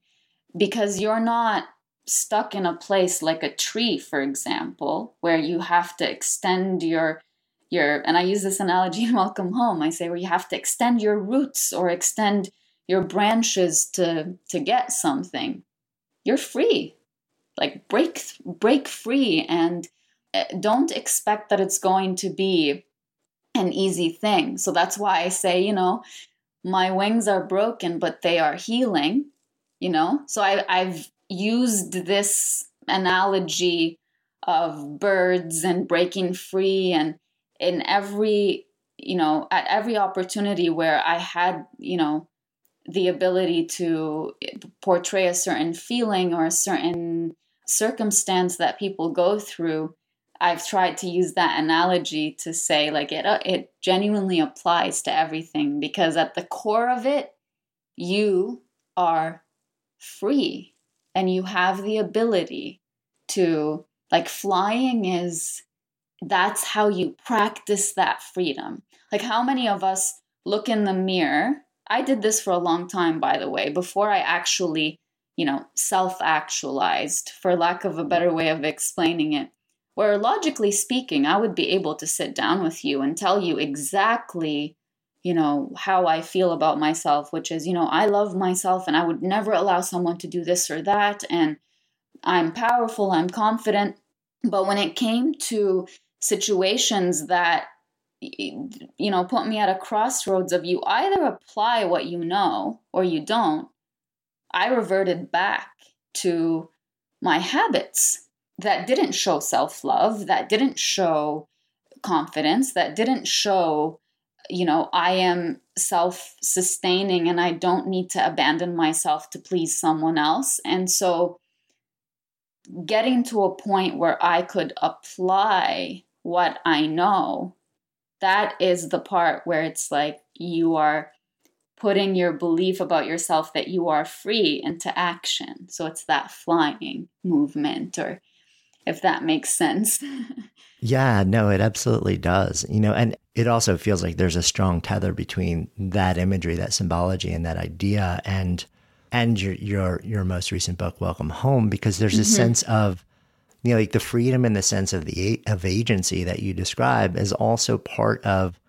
Because you're not stuck in a place like a tree for example where you have to extend your your and i use this analogy in welcome home. I say where you have to extend your roots or extend your branches to to get something. You're free. Like break break free and eh, don't expect that it's going to be an easy thing. So that's why i say you know my wings are broken but they are healing you know? So I, i've used this analogy of birds and breaking free and in every you know at every opportunity where i had you know the ability to portray a certain feeling or a certain circumstance that people go through i've tried to use that analogy to say like it uh, it genuinely applies to everything because at the core of it you are free and you have the ability to like flying is that's how you practice that freedom like how many of us look in the mirror I did this for a long time, by the way, before I actually, you know, self actualized, for lack of a better way of explaining it. Where logically speaking, I would be able to sit down with you and tell you exactly, you know, how I feel about myself, which is, you know, I love myself and I would never allow someone to do this or that. And I'm powerful, I'm confident. But when it came to situations that you know, put me at a crossroads of you either apply what you know or you don't, I reverted back to my habits that didn't show self love, that didn't show confidence, that didn't show, you know, I am self sustaining and I don't need to abandon myself to please someone else. And so getting to a point where I could apply what I know that is the part where it's like you are putting your belief about yourself that you are free into action. So it's that flying movement or if that makes sense. yeah, no, it absolutely does. You know, and it also feels like there's a strong tether between that imagery, that symbology, and that idea, and and your your your most recent book, Welcome Home, because there's a mm-hmm. sense of you know, like the freedom and the sense of the of agency that you describe is also part of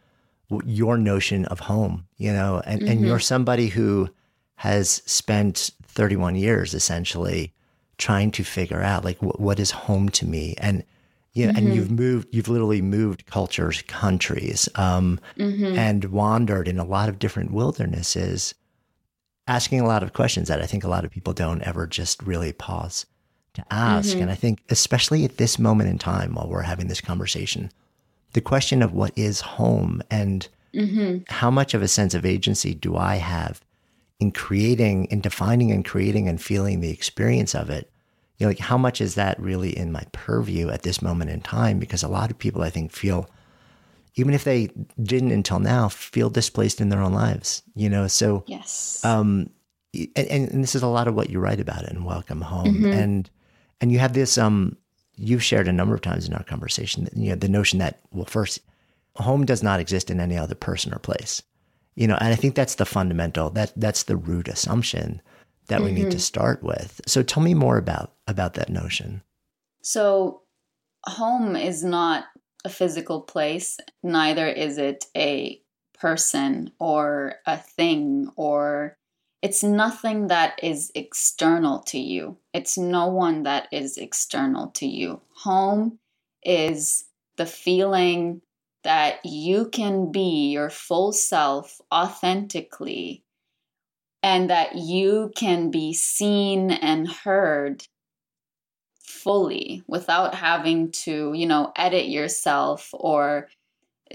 your notion of home. You know, and mm-hmm. and you're somebody who has spent 31 years essentially trying to figure out like what, what is home to me and you know, mm-hmm. and you've moved, you've literally moved cultures, countries, um, mm-hmm. and wandered in a lot of different wildernesses, asking a lot of questions that I think a lot of people don't ever just really pause to ask. Mm-hmm. And I think, especially at this moment in time while we're having this conversation, the question of what is home and mm-hmm. how much of a sense of agency do I have in creating, in defining and creating and feeling the experience of it you know, like how much is that really in my purview at this moment in time? Because a lot of people, I think, feel, even if they didn't until now, feel displaced in their own lives. You know, so yes, um, and, and this is a lot of what you write about in Welcome Home, mm-hmm. and and you have this um, you've shared a number of times in our conversation, that, you know, the notion that well, first, home does not exist in any other person or place. You know, and I think that's the fundamental that that's the root assumption that we mm-hmm. need to mm-hmm. start with. So tell me more about about that notion. So home is not a physical place, neither is it a person or a thing or it's nothing that is external to you. It's no one that is external to you. Home is the feeling that you can be your full self authentically and that you can be seen and heard fully without having to, you know, edit yourself or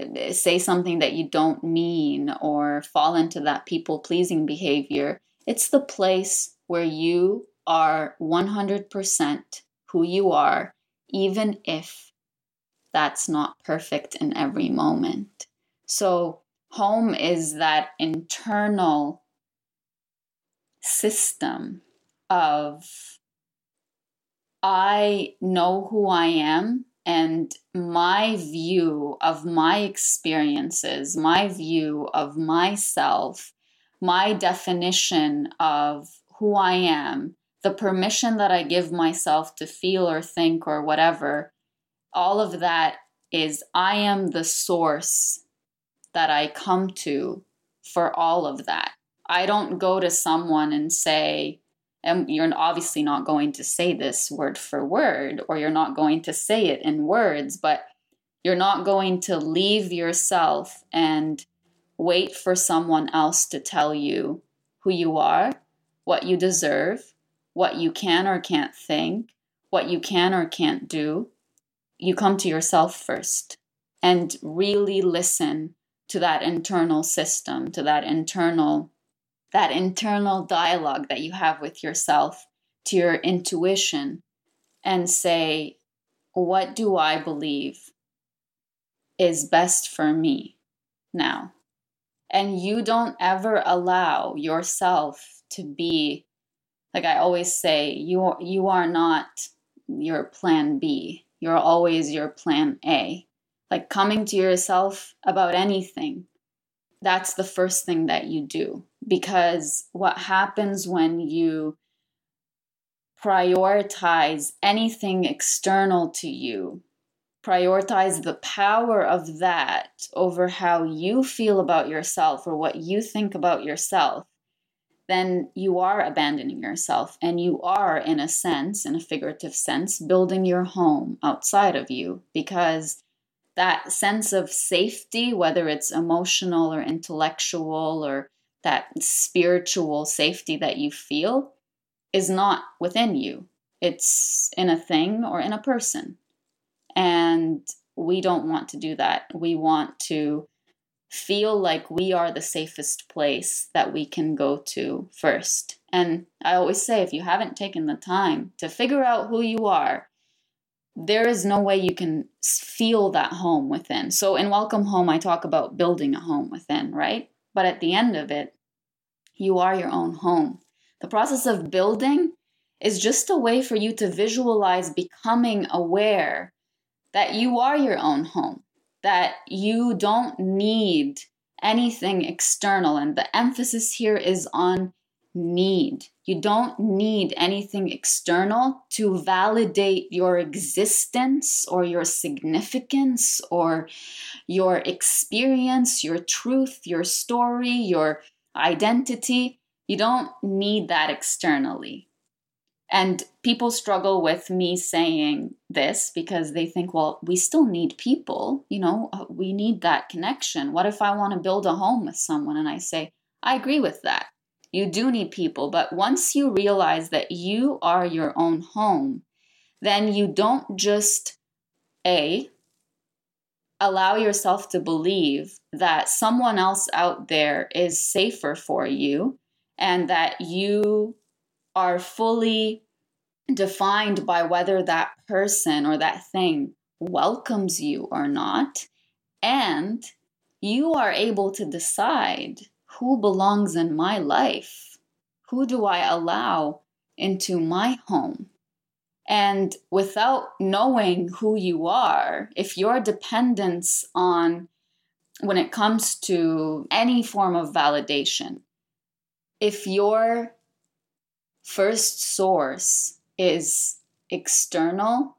uh, say something that you don't mean or fall into that people pleasing behavior. It's the place where you are 100% who you are, even if that's not perfect in every moment. So, home is that internal system of I know who I am and my view of my experiences, my view of myself, my definition of who I am, the permission that I give myself to feel or think or whatever, all of that is I am the source that I come to for all of that. I don't go to someone and say, and you're obviously not going to say this word for word, or you're not going to say it in words, but you're not going to leave yourself and wait for someone else to tell you who you are, what you deserve, what you can or can't think, what you can or can't do. You come to yourself first and really listen to that internal system, to that internal that internal dialogue that you have with yourself, to your intuition, and say, What do I believe is best for me now? And you don't ever allow yourself to be, like I always say, you are, you are not your plan B. You're always your plan A. Like coming to yourself about anything, that's the first thing that you do. Because what happens when you prioritize anything external to you, prioritize the power of that over how you feel about yourself or what you think about yourself, then you are abandoning yourself and you are, in a sense, in a figurative sense, building your home outside of you. Because that sense of safety, whether it's emotional or intellectual or that spiritual safety that you feel is not within you. It's in a thing or in a person. And we don't want to do that. We want to feel like we are the safest place that we can go to first. And I always say if you haven't taken the time to figure out who you are, there is no way you can feel that home within. So in Welcome Home, I talk about building a home within, right? But at the end of it, you are your own home. The process of building is just a way for you to visualize becoming aware that you are your own home, that you don't need anything external. And the emphasis here is on need. You don't need anything external to validate your existence or your significance or your experience, your truth, your story, your identity. You don't need that externally. And people struggle with me saying this because they think, well, we still need people. You know, uh, we need that connection. What if I want to build a home with someone? And I say, I agree with that. You do need people. But once you realize that you are your own home, then you don't just A, allow yourself to believe that someone else out there is safer for you and that you are fully defined by whether that person or that thing welcomes you or not. And you are able to decide who belongs in my life. Who do I allow into my home? And without knowing who you are, if your dependence on when it comes to any form of validation, if your first source is external,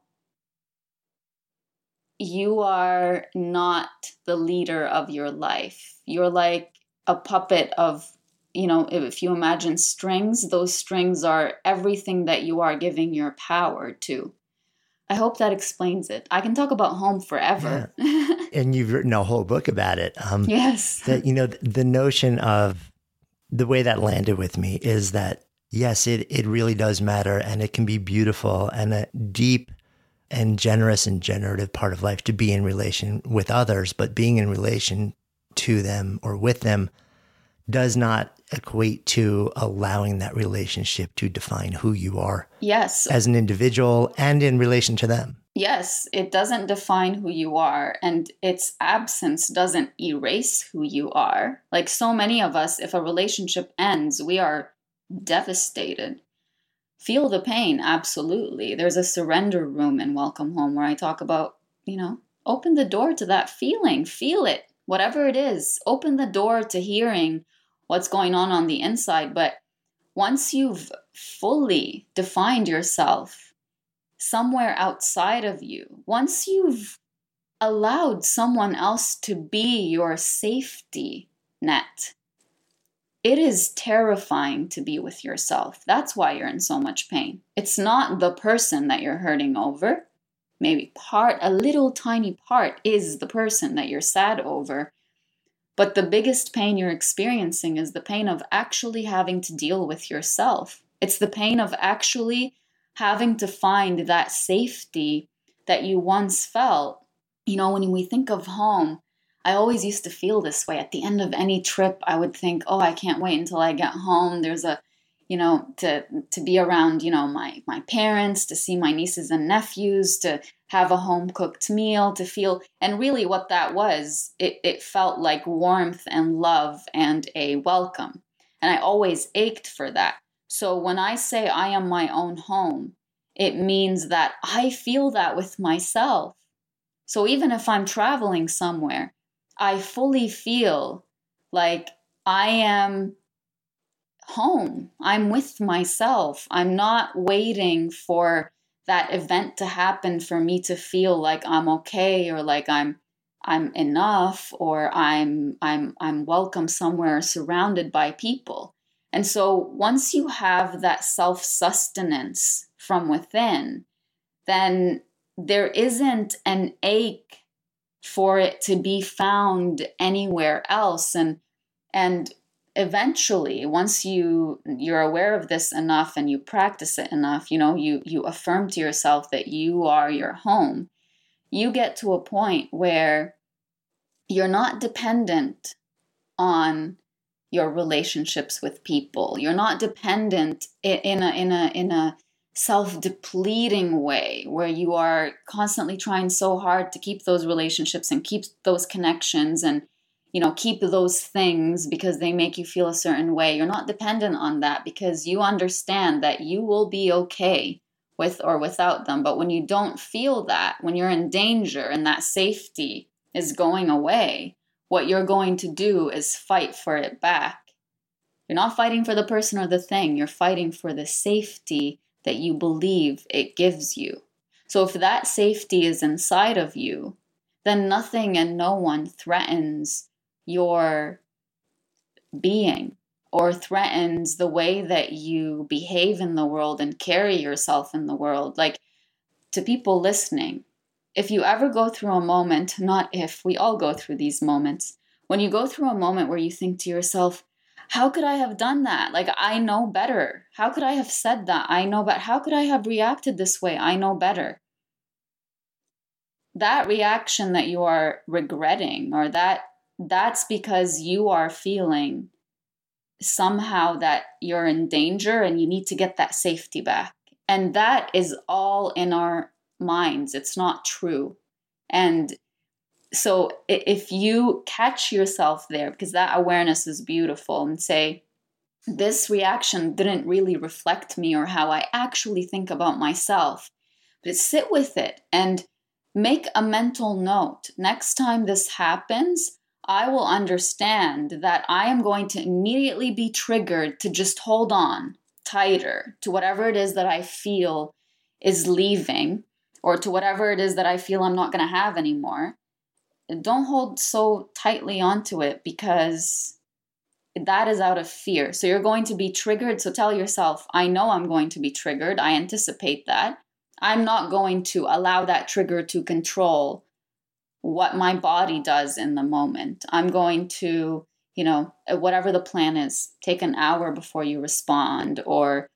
you are not the leader of your life. You're like a puppet of, you know, if you imagine strings, those strings are everything that you are giving your power to. I hope that explains it. I can talk about home forever. Yeah. and you've written a whole book about it. Um, yes. That, you know, the notion of the way that landed with me is that yes, it, it really does matter and it can be beautiful and a deep and generous and generative part of life to be in relation with others, but being in relation to them or with them does not equate to allowing that relationship to define who you are. Yes. As an individual and in relation to them. Yes, it doesn't define who you are, and its absence doesn't erase who you are. Like so many of us, if a relationship ends, we are devastated. Feel the pain, absolutely. There's a surrender room in Welcome Home where I talk about, you know, open the door to that feeling, feel it, whatever it is, open the door to hearing what's going on on the inside. But once you've fully defined yourself somewhere outside of you, once you've allowed someone else to be your safety net, it is terrifying to be with yourself. That's why you're in so much pain. It's not the person that you're hurting over. Maybe part, a little tiny part, is the person that you're sad over. But the biggest pain you're experiencing is the pain of actually having to deal with yourself. It's the pain of actually having to find that safety that you once felt. You know, when we think of home, I always used to feel this way. At the end of any trip, I would think, oh, I can't wait until I get home. There's a you know to to be around you know my my parents to see my nieces and nephews to have a home cooked meal to feel and really what that was it, it felt like warmth and love and a welcome. And i always ached for that. So when i say i am my own home it means that i feel that with myself. So even if i'm traveling somewhere i fully feel like i am home. I'm with myself. I'm not waiting for that event to happen for me to feel like I'm okay or like I'm I'm enough or I'm I'm I'm welcome somewhere surrounded by people. And so once you have that self-sustenance from within, then there isn't an ache for it to be found anywhere else and and eventually once you you're aware of this enough and you practice it enough you know you you affirm to yourself that you are your home you get to a point where you're not dependent on your relationships with people. You're not dependent in a in a in a self-depleting way where you are constantly trying so hard to keep those relationships and keep those connections and you know, keep those things because they make you feel a certain way. You're not dependent on that because you understand that you will be okay with or without them. But when you don't feel that, when you're in danger and that safety is going away, what you're going to do is fight for it back. You're not fighting for the person or the thing, you're fighting for the safety that you believe it gives you. So if that safety is inside of you, then nothing and no one threatens your being or threatens the way that you behave in the world and carry yourself in the world. Like to people listening, if you ever go through a moment, not if, we all go through these moments, when you go through a moment where you think to yourself, how could I have done that? Like, I know better. How could I have said that? I know, but how could I have reacted this way? I know better. That reaction that you are regretting, or that that's because you are feeling somehow that you're in danger and you need to get that safety back. And that is all in our minds. It's not true. And so if you catch yourself there, because that awareness is beautiful, and say, this reaction didn't really reflect me or how I actually think about myself, but sit with it and make a mental note. Next time this happens, I will understand that I am going to immediately be triggered to just hold on tighter to whatever it is that I feel is leaving or to whatever it is that I feel I'm not going to have anymore. Don't hold so tightly onto it because that is out of fear. So you're going to be triggered. So tell yourself, I know I'm going to be triggered. I anticipate that. I'm not going to allow that trigger to control what my body does in the moment. I'm going to, you know, uh, whatever the plan is, take an hour before you respond or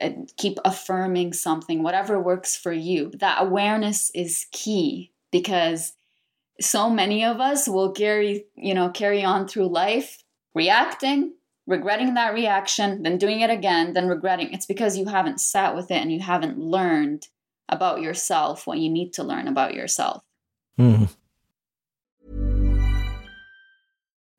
uh, keep affirming something, whatever works for you. That awareness is key because so many of us will carry, you know, carry on through life reacting, regretting that reaction, then doing it again, then regretting. It's because you haven't sat with it and you haven't learned about yourself what you need to learn about yourself. Mm.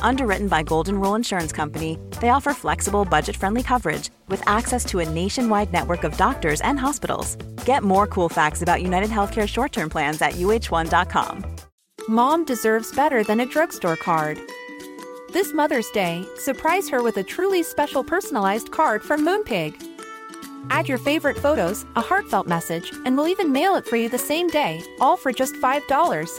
Underwritten by Golden Rule Insurance Company, they offer flexible, budget friendly coverage with access to a nationwide network of doctors and hospitals. Get more cool facts about United Healthcare short term plans at uh1.com. Mom deserves better than a drugstore card. This Mother's Day, surprise her with a truly special personalized card from Moonpig. Add your favorite photos, a heartfelt message, and we'll even mail it for you the same day, all for just $5.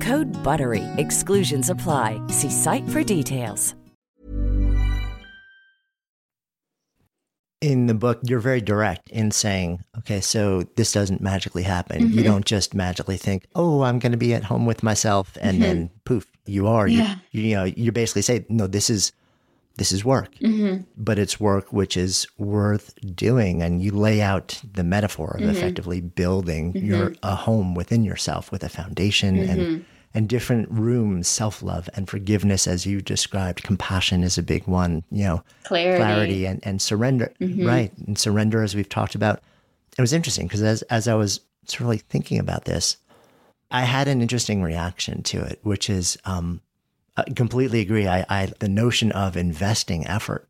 Code BUTTERY. Exclusions apply. See site for details. in the book, you're very direct in saying, okay, so this doesn't magically happen. Mm-hmm. You don't just magically think, oh, I'm going to be at home with myself, and mm-hmm. then poof, you are. Yeah. You, you know, you basically say, no, this is this is work, Mm-hmm. but it's work which is worth doing. And you lay out the metaphor of Mm-hmm. effectively building your a home within yourself with a foundation Mm-hmm. and and different rooms, self love and forgiveness, as you described. Compassion is a big one. You know, Clarity. clarity and, and surrender. Right. And surrender, as we've talked about. It was interesting because as, as I was sort of like thinking about this, I had an interesting reaction to it, which is um, I completely agree. I, I the notion of investing effort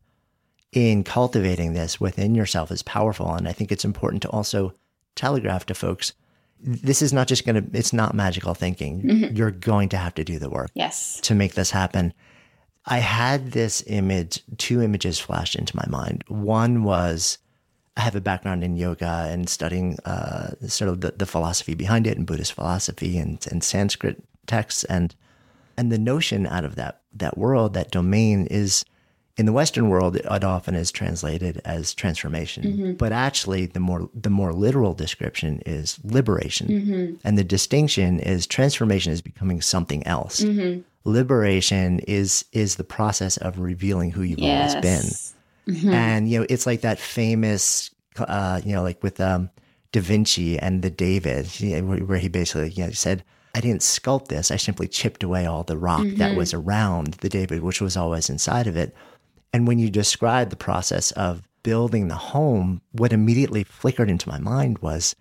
in cultivating this within yourself is powerful, and I think it's important to also telegraph to folks this is not just going to it's not magical thinking. You're going to have to do the work Yes. to make this happen. I had this image, two images flashed into my mind. One was I have a background in yoga and studying uh, sort of the, the philosophy behind it and Buddhist philosophy and, and Sanskrit texts and and the notion out of that that world, that domain is in the Western world, it often is translated as transformation. But actually the more the more literal description is liberation. And the distinction is transformation is becoming something else. Liberation is is the process of revealing who you've always been Yes. and you know it's like that famous uh you know like with um da vinci and the david where, where he basically you know said i didn't sculpt this. I simply chipped away all the rock that mm-hmm. was around the david which was always inside of it. And when you described the process of building the home what immediately flickered into my mind was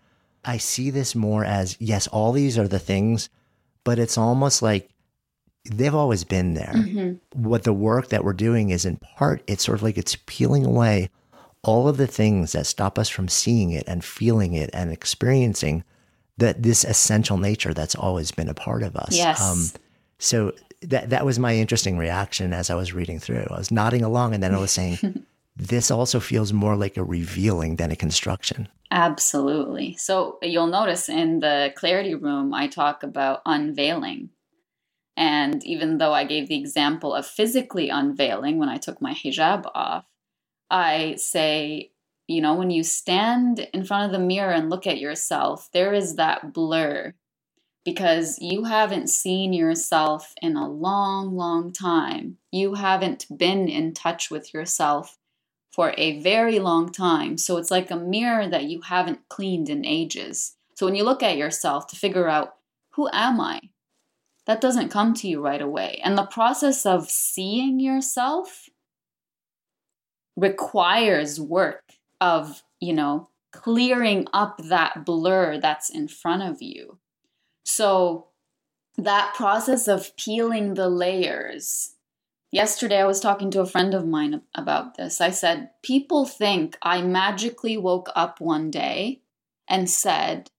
i see this more as yes all these are the things but it's almost like they've always been there. Mm-hmm. What the work that we're doing is in part, it's sort of like it's peeling away all of the things that stop us from seeing it and feeling it and experiencing that this essential nature that's always been a part of us. Um, Yes. so that that was my interesting reaction as I was reading through. I was nodding along and then I was saying, this also feels more like a revealing than a construction. Absolutely. So you'll notice in the clarity room, I talk about unveiling. And even though I gave the example of physically unveiling when I took my hijab off, I say, you know, when you stand in front of the mirror and look at yourself, there is that blur because you haven't seen yourself in a long, long time. You haven't been in touch with yourself for a very long time. So it's like a mirror that you haven't cleaned in ages. So when you look at yourself to figure out, who am I? That doesn't come to you right away. And the process of seeing yourself requires work of, you know, clearing up that blur that's in front of you. So that process of peeling the layers Yesterday, I was talking to a friend of mine about this. I said, People think I magically woke up one day and said,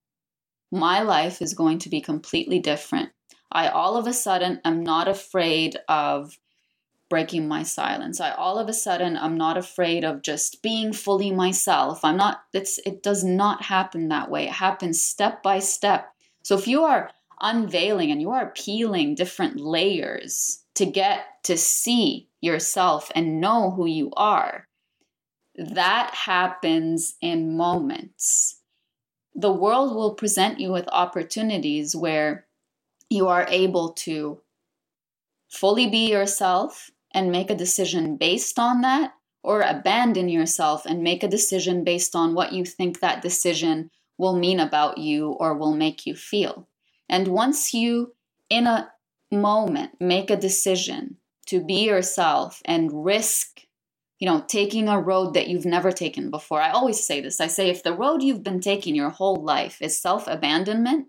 My life is going to be completely different. I all of a sudden am not afraid of breaking my silence. I all of a sudden I'm not afraid of just being fully myself. I'm not, it's, it does not happen that way. It happens step by step. So if you are unveiling and you are peeling different layers to get to see yourself and know who you are, that happens in moments. The world will present you with opportunities where you are able to fully be yourself and make a decision based on that, or abandon yourself and make a decision based on what you think that decision will mean about you or will make you feel. And once you, in a moment, make a decision to be yourself and risk, you know, taking a road that you've never taken before. I always say this I say, if the road you've been taking your whole life is self abandonment,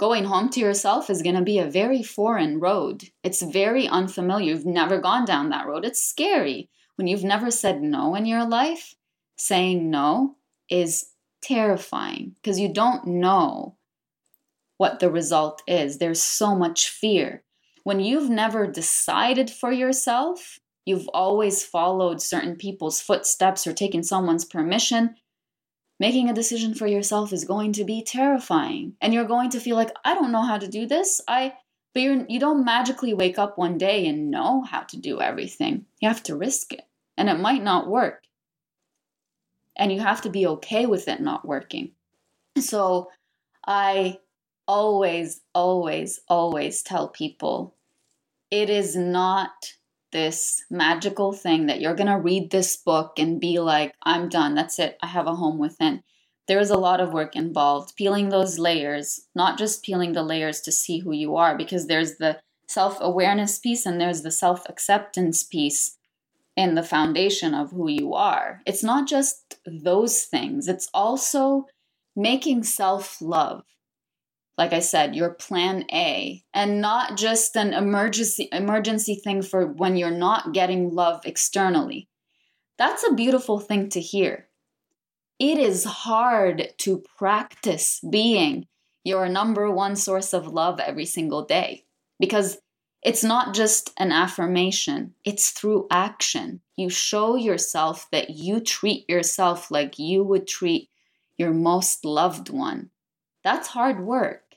going home to yourself is going to be a very foreign road. It's very unfamiliar. You've never gone down that road. It's scary. When you've never said no in your life, saying no is terrifying because you don't know what the result is. There's so much fear. When you've never decided for yourself, you've always followed certain people's footsteps or taken someone's permission. Making a decision for yourself is going to be terrifying. And you're going to feel like, I don't know how to do this. I but you're, you don't magically wake up one day and know how to do everything. You have to risk it. And it might not work. And you have to be okay with it not working. So I always, always, always tell people it is not this magical thing that you're going to read this book and be like, I'm done. That's it. I have a home within. There's a lot of work involved. Peeling those layers, not just peeling the layers to see who you are, because there's the self awareness piece and there's the self acceptance piece in the foundation of who you are. It's not just those things, it's also making self love like I said, your plan A and not just an emergency emergency thing for when you're not getting love externally. That's a beautiful thing to hear. It is hard to practice being your number one source of love every single day because it's not just an affirmation, it's through action. You show yourself that you treat yourself like you would treat your most loved one. That's hard work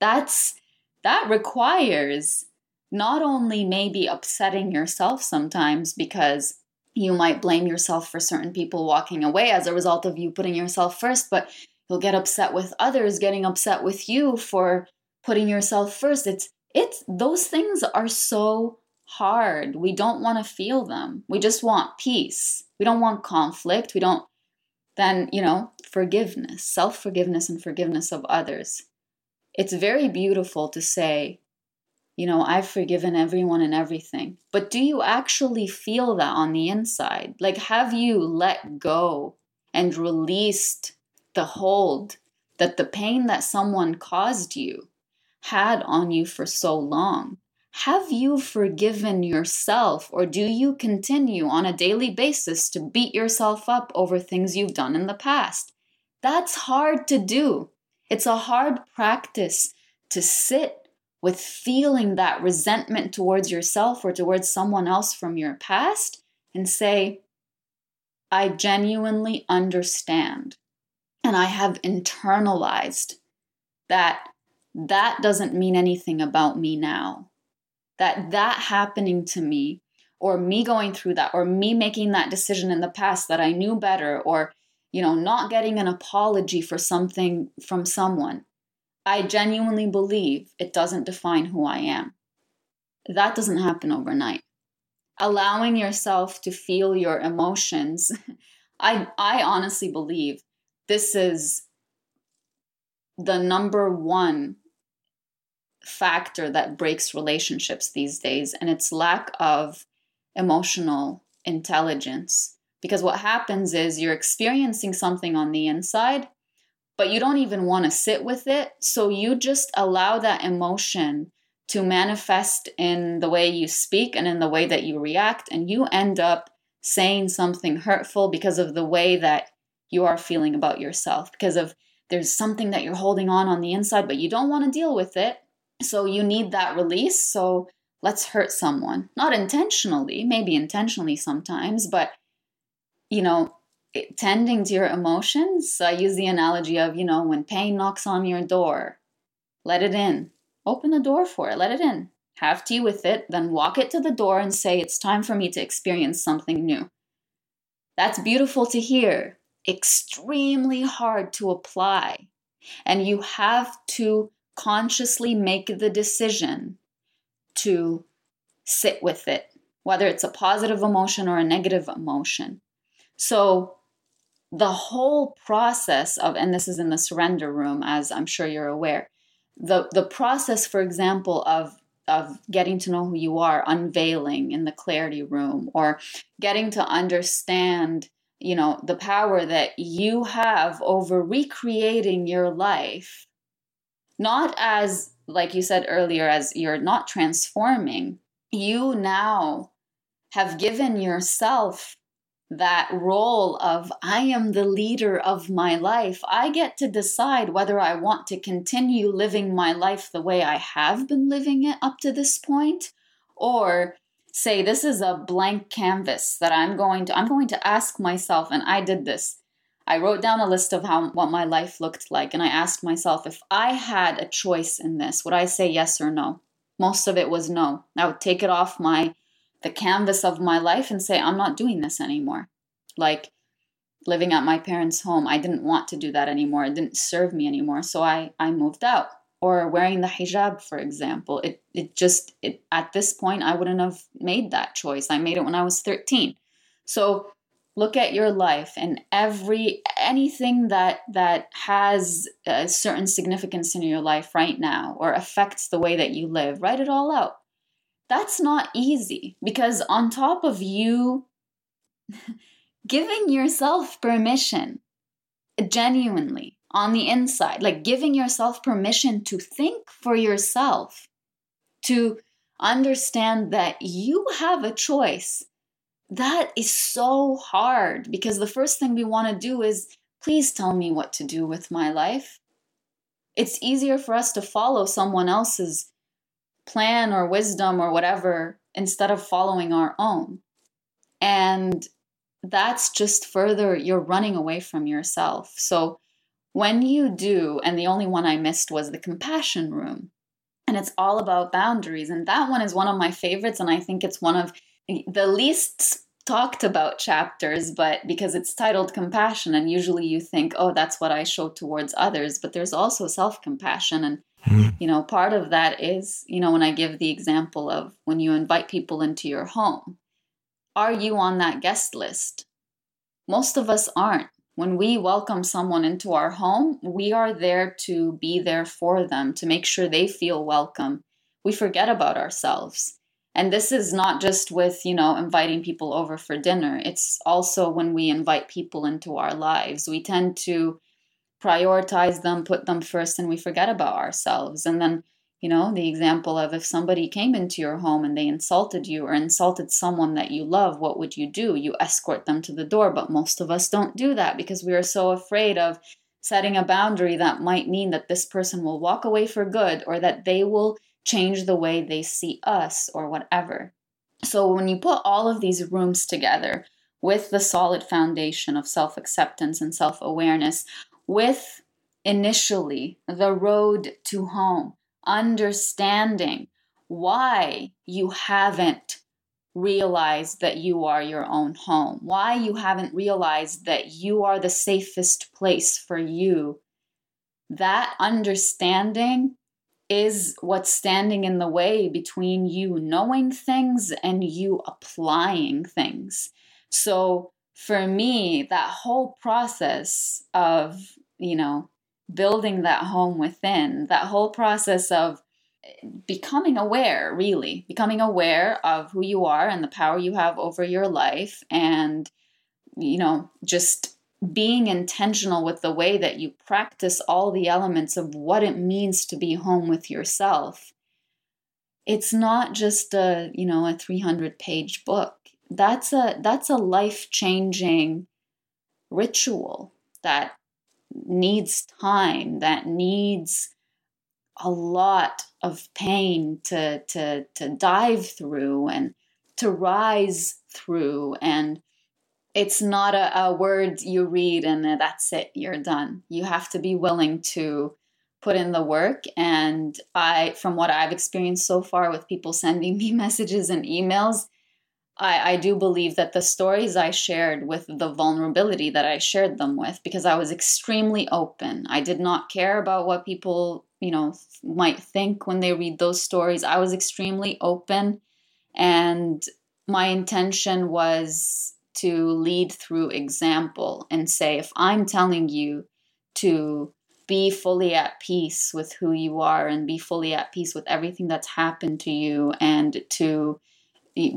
that's that requires not only maybe upsetting yourself sometimes because you might blame yourself for certain people walking away as a result of you putting yourself first, but you'll get upset with others getting upset with you for putting yourself first. It's it's those things are so hard. We don't want to feel them. We just want peace. We don't want conflict. We don't then, you know, forgiveness, self-forgiveness and forgiveness of others it's very beautiful to say, you know, I've forgiven everyone and everything. But do you actually feel that on the inside? Like, have you let go and released the hold that the pain that someone caused you had on you for so long? Have you forgiven yourself, or do you continue on a daily basis to beat yourself up over things you've done in the past? That's hard to do. It's a hard practice to sit with feeling that resentment towards yourself or towards someone else from your past and say, I genuinely understand and I have internalized that that doesn't mean anything about me now. That that happening to me or me going through that or me making that decision in the past that I knew better or you know, not getting an apology for something from someone, I genuinely believe it doesn't define who I am. That doesn't happen overnight. Allowing yourself to feel your emotions, I, I honestly believe this is the number one factor that breaks relationships these days, and it's lack of emotional intelligence because what happens is you're experiencing something on the inside, but you don't even want to sit with it. So you just allow that emotion to manifest in the way you speak and in the way that you react. And you end up saying something hurtful because of the way that you are feeling about yourself, because of there's something that you're holding on on the inside, but you don't want to deal with it. So you need that release. So let's hurt someone. Not intentionally, maybe intentionally sometimes, but you know, tending to your emotions, I use the analogy of, you know, when pain knocks on your door, let it in. Open the door for it, let it in. Have tea with it, then walk it to the door and say, It's time for me to experience something new. That's beautiful to hear, extremely hard to apply. And you have to consciously make the decision to sit with it, whether it's a positive emotion or a negative emotion. So the whole process of, and this is in the surrender room, as I'm sure you're aware, the, the process, for example, of of getting to know who you are, unveiling in the clarity room, or getting to understand, you know, the power that you have over recreating your life, not as, like you said earlier, as you're not transforming, you now have given yourself that role of I am the leader of my life, I get to decide whether I want to continue living my life the way I have been living it up to this point or say this is a blank canvas that I'm going to I'm going to ask myself and I did this. I wrote down a list of how what my life looked like and I asked myself if I had a choice in this, would I say yes or no? Most of it was no. I would take it off my the canvas of my life and say, I'm not doing this anymore. Like living at my parents' home, I didn't want to do that anymore. It didn't serve me anymore. So I, I moved out. or wearing the hijab for example it it just it, at this point i wouldn't have made that choice i made it when i was 13 so look at your life and every anything that that has a certain significance in your life right now or affects the way that you live write it all out that's not easy because on top of you giving yourself permission genuinely on the inside, like giving yourself permission to think for yourself, to understand that you have a choice. That is so hard because the first thing we want to do is, please tell me what to do with my life. It's easier for us to follow someone else's plan or wisdom or whatever instead of following our own. And that's just further, you're running away from yourself. So when you do, and the only one I missed was the compassion room, and it's all about boundaries. And that one is one of my favorites, and I think it's one of the least talked about chapters, but because it's titled compassion, and usually you think, oh, that's what I show towards others, but there's also self compassion. And, hmm. you know, part of that is, you know, when I give the example of when you invite people into your home, are you on that guest list? Most of us aren't when we welcome someone into our home, we are there to be there for them, to make sure they feel welcome. We forget about ourselves. And this is not just with, you know, inviting people over for dinner. It's also when we invite people into our lives. We tend to prioritize them, put them first, and we forget about ourselves. And then you know, the example of if somebody came into your home and they insulted you or insulted someone that you love, what would you do? You escort them to the door. But most of us don't do that because we are so afraid of setting a boundary that might mean that this person will walk away for good or that they will change the way they see us or whatever. So when you put all of these rooms together with the solid foundation of self acceptance and self awareness, with initially the road to home, understanding why you haven't realized that you are your own home, why you haven't realized that you are the safest place for you. That understanding is what's standing in the way between you knowing things and you applying things. So, for me, that whole process of, you know, building that home within, that whole process of eh, becoming aware, really, becoming aware of who you are and the power you have over your life, and, you know, just being intentional with the way that you practice all the elements of what it means to be home with yourself. It's not just a, you know, a 300 page book. That's a that's a life-changing ritual that needs time, that needs a lot of pain to, to, to dive through and to rise through. And it's not a, a word you read and that's it, you're done. You have to be willing to put in the work. And I, from what I've experienced so far with people sending me messages and emails, I, I do believe that the stories I shared with the vulnerability that I shared them with, because I was extremely open. I did not care about what people, you know, might think when they read those stories. I was extremely open. And my intention was to lead through example and say, if I'm telling you to be fully at peace with who you are and be fully at peace with everything that's happened to you and to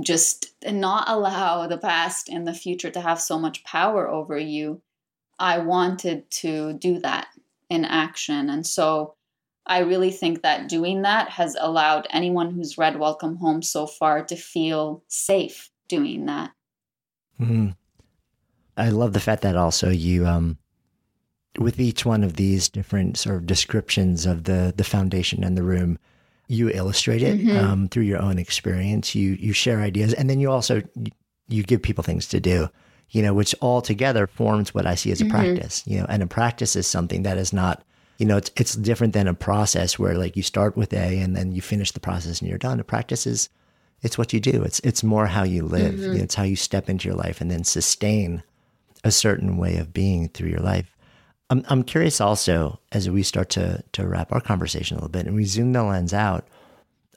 just not allow the past and the future to have so much power over you. I wanted to do that in action. And so I really think that doing that has allowed anyone who's read Welcome Home so far to feel safe doing that. Mm-hmm. I love the fact that also you, um, with each one of these different sort of descriptions of the the foundation and the room, you illustrate it mm-hmm. um, through your own experience. You you share ideas, and then you also you give people things to do. You know, which all together forms what I see as a mm-hmm. practice. You know, and a practice is something that is not. You know, it's it's different than a process where like you start with A and then you finish the process and you're done. A practice is it's what you do. It's it's more how you live. Mm-hmm. You know, it's how you step into your life and then sustain a certain way of being through your life. I'm, I'm curious also as we start to, to wrap our conversation a little bit and we zoom the lens out.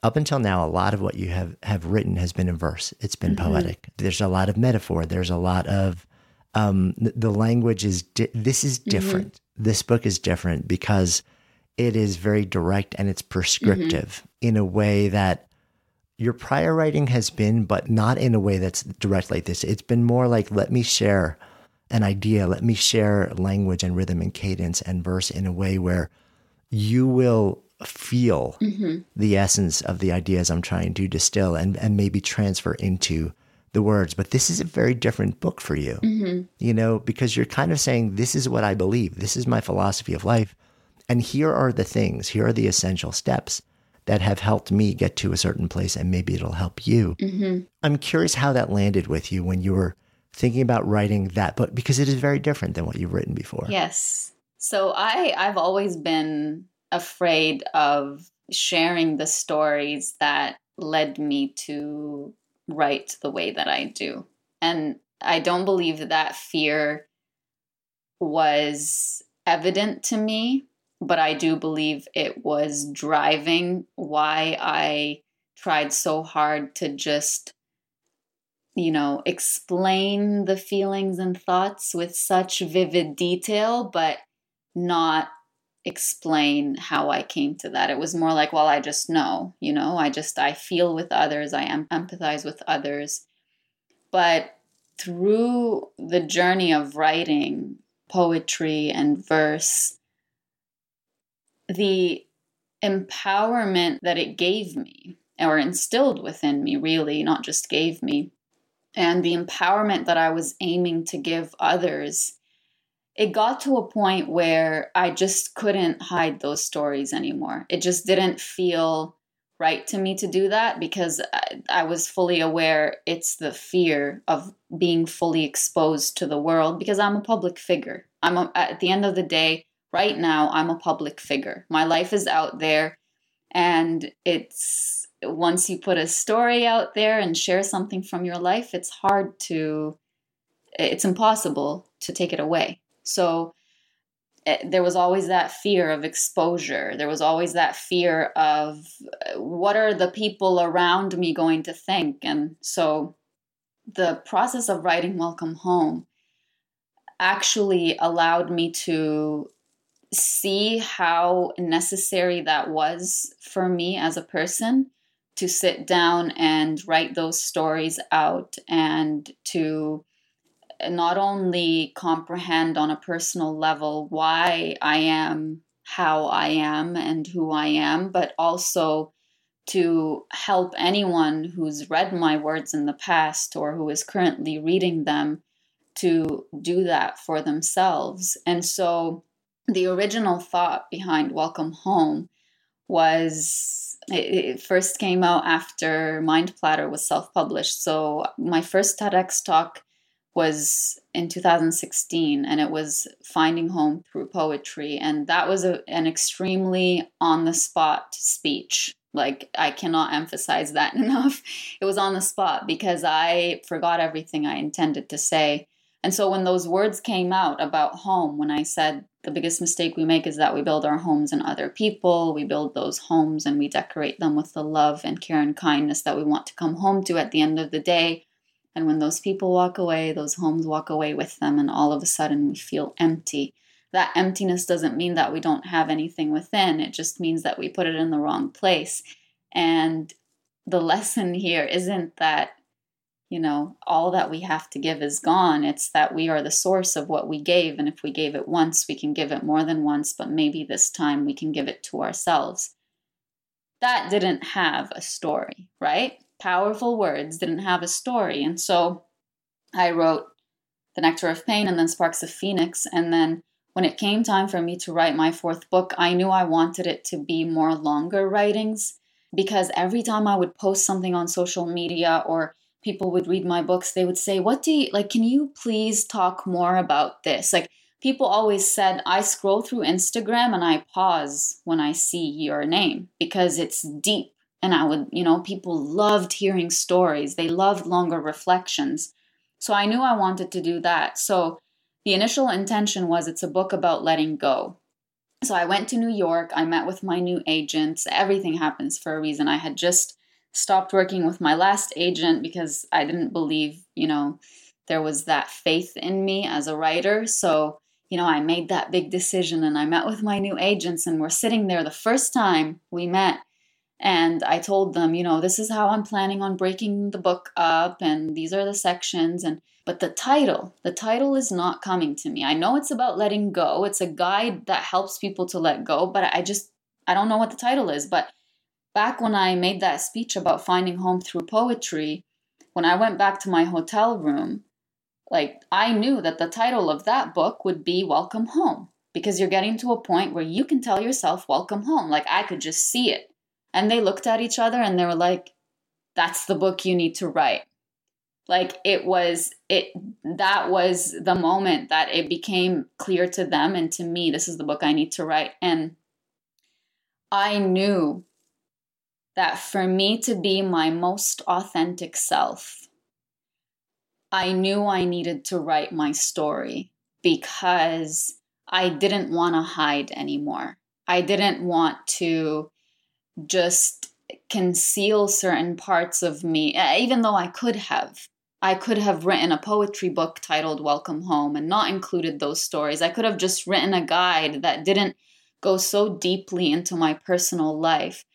Up until now, a lot of what you have, have written has been in verse. It's been mm-hmm. poetic. There's a lot of metaphor. There's a lot of um, the, language is. Di- this is mm-hmm. different. Mm-hmm. This book is different because it is very direct and it's prescriptive mm-hmm. in a way that your prior writing has been, but not in a way that's direct like this. It's been more like, let me share an idea, let me share language and rhythm and cadence and verse in a way where you will feel mm-hmm. the essence of the ideas I'm trying to distill and, and maybe transfer into the words. But this is a very different book for you, mm-hmm. you know, because you're kind of saying, this is what I believe, this is my philosophy of life. And here are the things, here are the essential steps that have helped me get to a certain place, and maybe it'll help you. Mm-hmm. I'm curious how that landed with you when you were thinking about writing that book because it is very different than what you've written before. Yes. So I I've always been afraid of sharing the stories that led me to write the way that I do. And I don't believe that that fear was evident to me but I do believe it was driving why I tried so hard to just, you know, explain the feelings and thoughts with such vivid detail, but not explain how I came to that. It was more like, well, I just know, you know, I just, I feel with others, I am empathize with others. But through the journey of writing poetry and verse, the empowerment that it gave me or instilled within me, really, not just gave me, and the empowerment that I was aiming to give others, it got to a point where I just couldn't hide those stories anymore. It just didn't feel right to me to do that because I, I was fully aware it's the fear of being fully exposed to the world because I'm a public figure. I'm a, at the end of the day, right now I'm a public figure. My life is out there and it's once you put a story out there and share something from your life, it's hard to it's impossible to take it away. So it, eh, there was always that fear of exposure. There was always that fear of what are the people around me going to think? And so the process of writing Welcome Home actually allowed me to see how necessary that was for me as a person to sit down and write those stories out and to not only comprehend on a personal level why I am how I am and who I am, but also to help anyone who's read my words in the past or who is currently reading them to do that for themselves. And so the original thought behind Welcome Home was it, first came out after Mind Platter was self published. So my first TEDx talk was in 2016 and it was finding home through poetry. And that was a, an extremely on the spot speech. Like i cannot emphasize that enough. It was on the spot because i forgot everything i intended to say and so when those words came out about home when i said the biggest mistake we make is that we build our homes in other people. We build those homes and we decorate them with the love and care and kindness that we want to come home to at the end of the day. And when those people walk away, those homes walk away with them, and all of a sudden we feel empty. That emptiness doesn't mean that we don't have anything within, it just means that we put it in the wrong place. And the lesson here isn't that you know, all that we have to give is gone. It's that we are the source of what we gave. And if we gave it once, we can give it more than once, but maybe this time we can give it to ourselves. That didn't have a story, right? Powerful words didn't have a story. And so I wrote The Nectar of Pain and then Sparks of Phoenix. And then when it came time for me to write my fourth book, I knew I wanted it to be more longer writings because every time I would post something on social media or people would read my books, they would say, What do you like? Can you please talk more about this? Like, people always said, I scroll through Instagram and I pause when I see your name because it's deep. And I would, you know, people loved hearing stories, they loved longer reflections. So I knew I wanted to do that. So the initial intention was it's a book about letting go. So I went to New York, I met with my new agents. Everything happens for a reason. I had just stopped working with my last agent because I didn't believe, you know, there was that faith in me as a writer. So, you know, I made that big decision and I met with my new agents and we're sitting there the first time we met and I told them, you know, this is how I'm planning on breaking the book up and these are the sections and but the title, the title is not coming to me. I know it's about letting go. It's a guide that helps people to let go, but I just I don't know what the title is, but back when I made that speech about finding home through poetry, when I went back to my hotel room, like I knew that the title of that book would be Welcome Home because you're getting to a point where you can tell yourself welcome home. Like I could just see it. And they looked at each other and they were like, that's the book you need to write. Like it was it that was the moment that it became clear to them and to me this is the book I need to write and I knew that for me to be my most authentic self I knew I needed to write my story because I didn't want to hide anymore. I didn't want to just conceal certain parts of me, even though I could have. I could have written a poetry book titled Welcome Home and not included those stories. I could have just written a guide that didn't go so deeply into my personal life.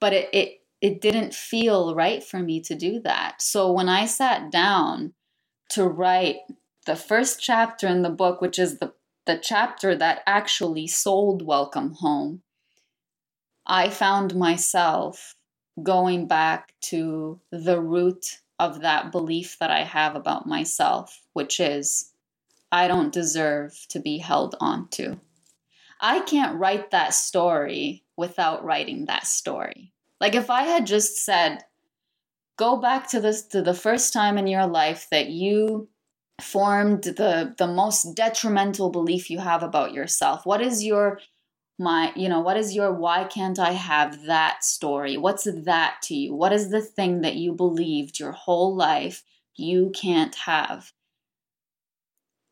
But it, it, it didn't feel right for me to do that. So when I sat down to write the first chapter in the book, which is the, the chapter that actually sold Welcome Home, I found myself going back to the root of that belief that I have about myself, which is I don't deserve to be held onto. I can't write that story without writing that story. Like if I had just said, go back to this to the first time in your life that you formed the the most detrimental belief you have about yourself. What is your my you know what is your why can't i have that story what's that to you what is the thing that you believed your whole life you can't have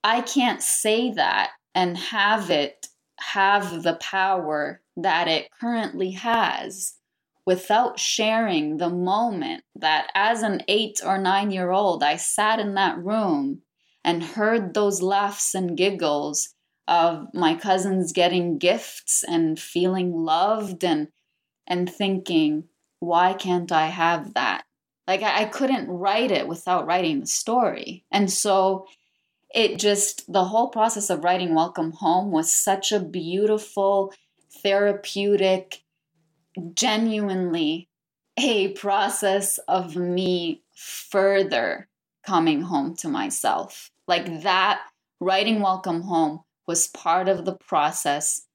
i can't say that and have it have the power that it currently has without sharing the moment that as an 8 or 9 year old i sat in that room and heard those laughs and giggles of my cousins getting gifts and feeling loved and and thinking why can't i have that? Like I, I, couldn't write it without writing the story. And so it just the whole process of writing welcome home was such a beautiful therapeutic genuinely a process of me further coming home to myself like that writing welcome home was part of the process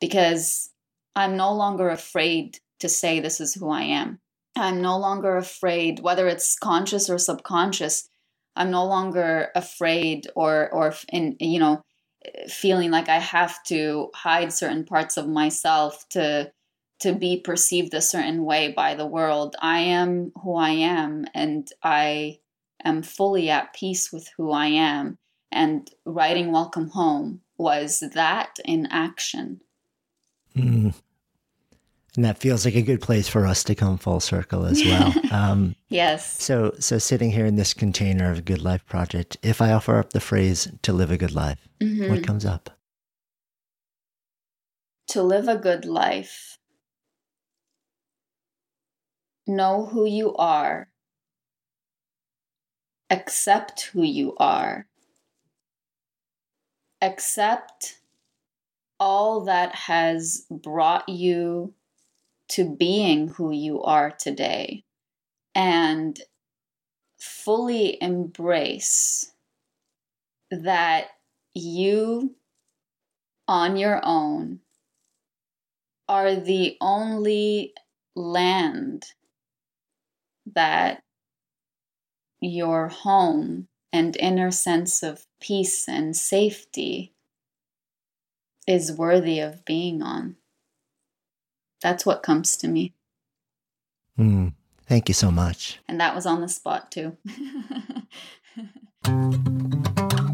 because I'm no longer afraid to say this is who I am. I'm no longer afraid, whether it's conscious or subconscious. I'm no longer afraid or or in you know feeling like I have to hide certain parts of myself to to be perceived a certain way by the world. I am who I am and I am fully at peace with who I am and writing Welcome Home was that in action. Mm. And that feels like a good place for us to come full circle as well. Um, yes. So, so sitting here in this container of a good life project, if I offer up the phrase "to live a good life," mm-hmm. what comes up? To live a good life, know who you are, accept who you are, accept all that has brought you to being who you are today and fully embrace that you on your own are the only land that your home and inner sense of peace and safety is worthy of being on. That's what comes to me. Mm, thank you so much. And that was on the spot, too.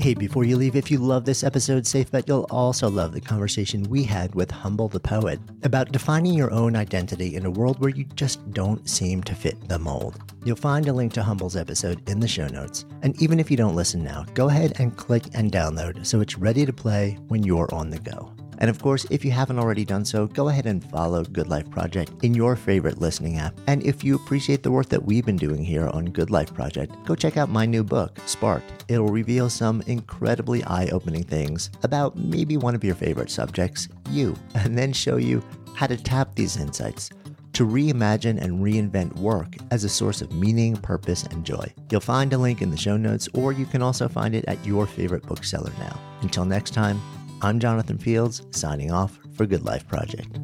Hey, before you leave, if you love this episode, safe bet you'll also love the conversation we had with Humble the Poet about defining your own identity in a world where you just don't seem to fit the mold. You'll find a link to Humble's episode in the show notes. And even if you don't listen now, go ahead and click and download so it's ready to play when you're on the go. And of course, if you haven't already done so, go ahead and follow Good Life Project in your favorite listening app. And if you appreciate the work that we've been doing here on Good Life Project, go check out my new book, Sparked. It'll reveal some incredibly eye opening things about maybe one of your favorite subjects, you, and then show you how to tap these insights to reimagine and reinvent work as a source of meaning, purpose, and joy. You'll find a link in the show notes, or you can also find it at your favorite bookseller now. Until next time, I'm Jonathan Fields, signing off for Good Life Project.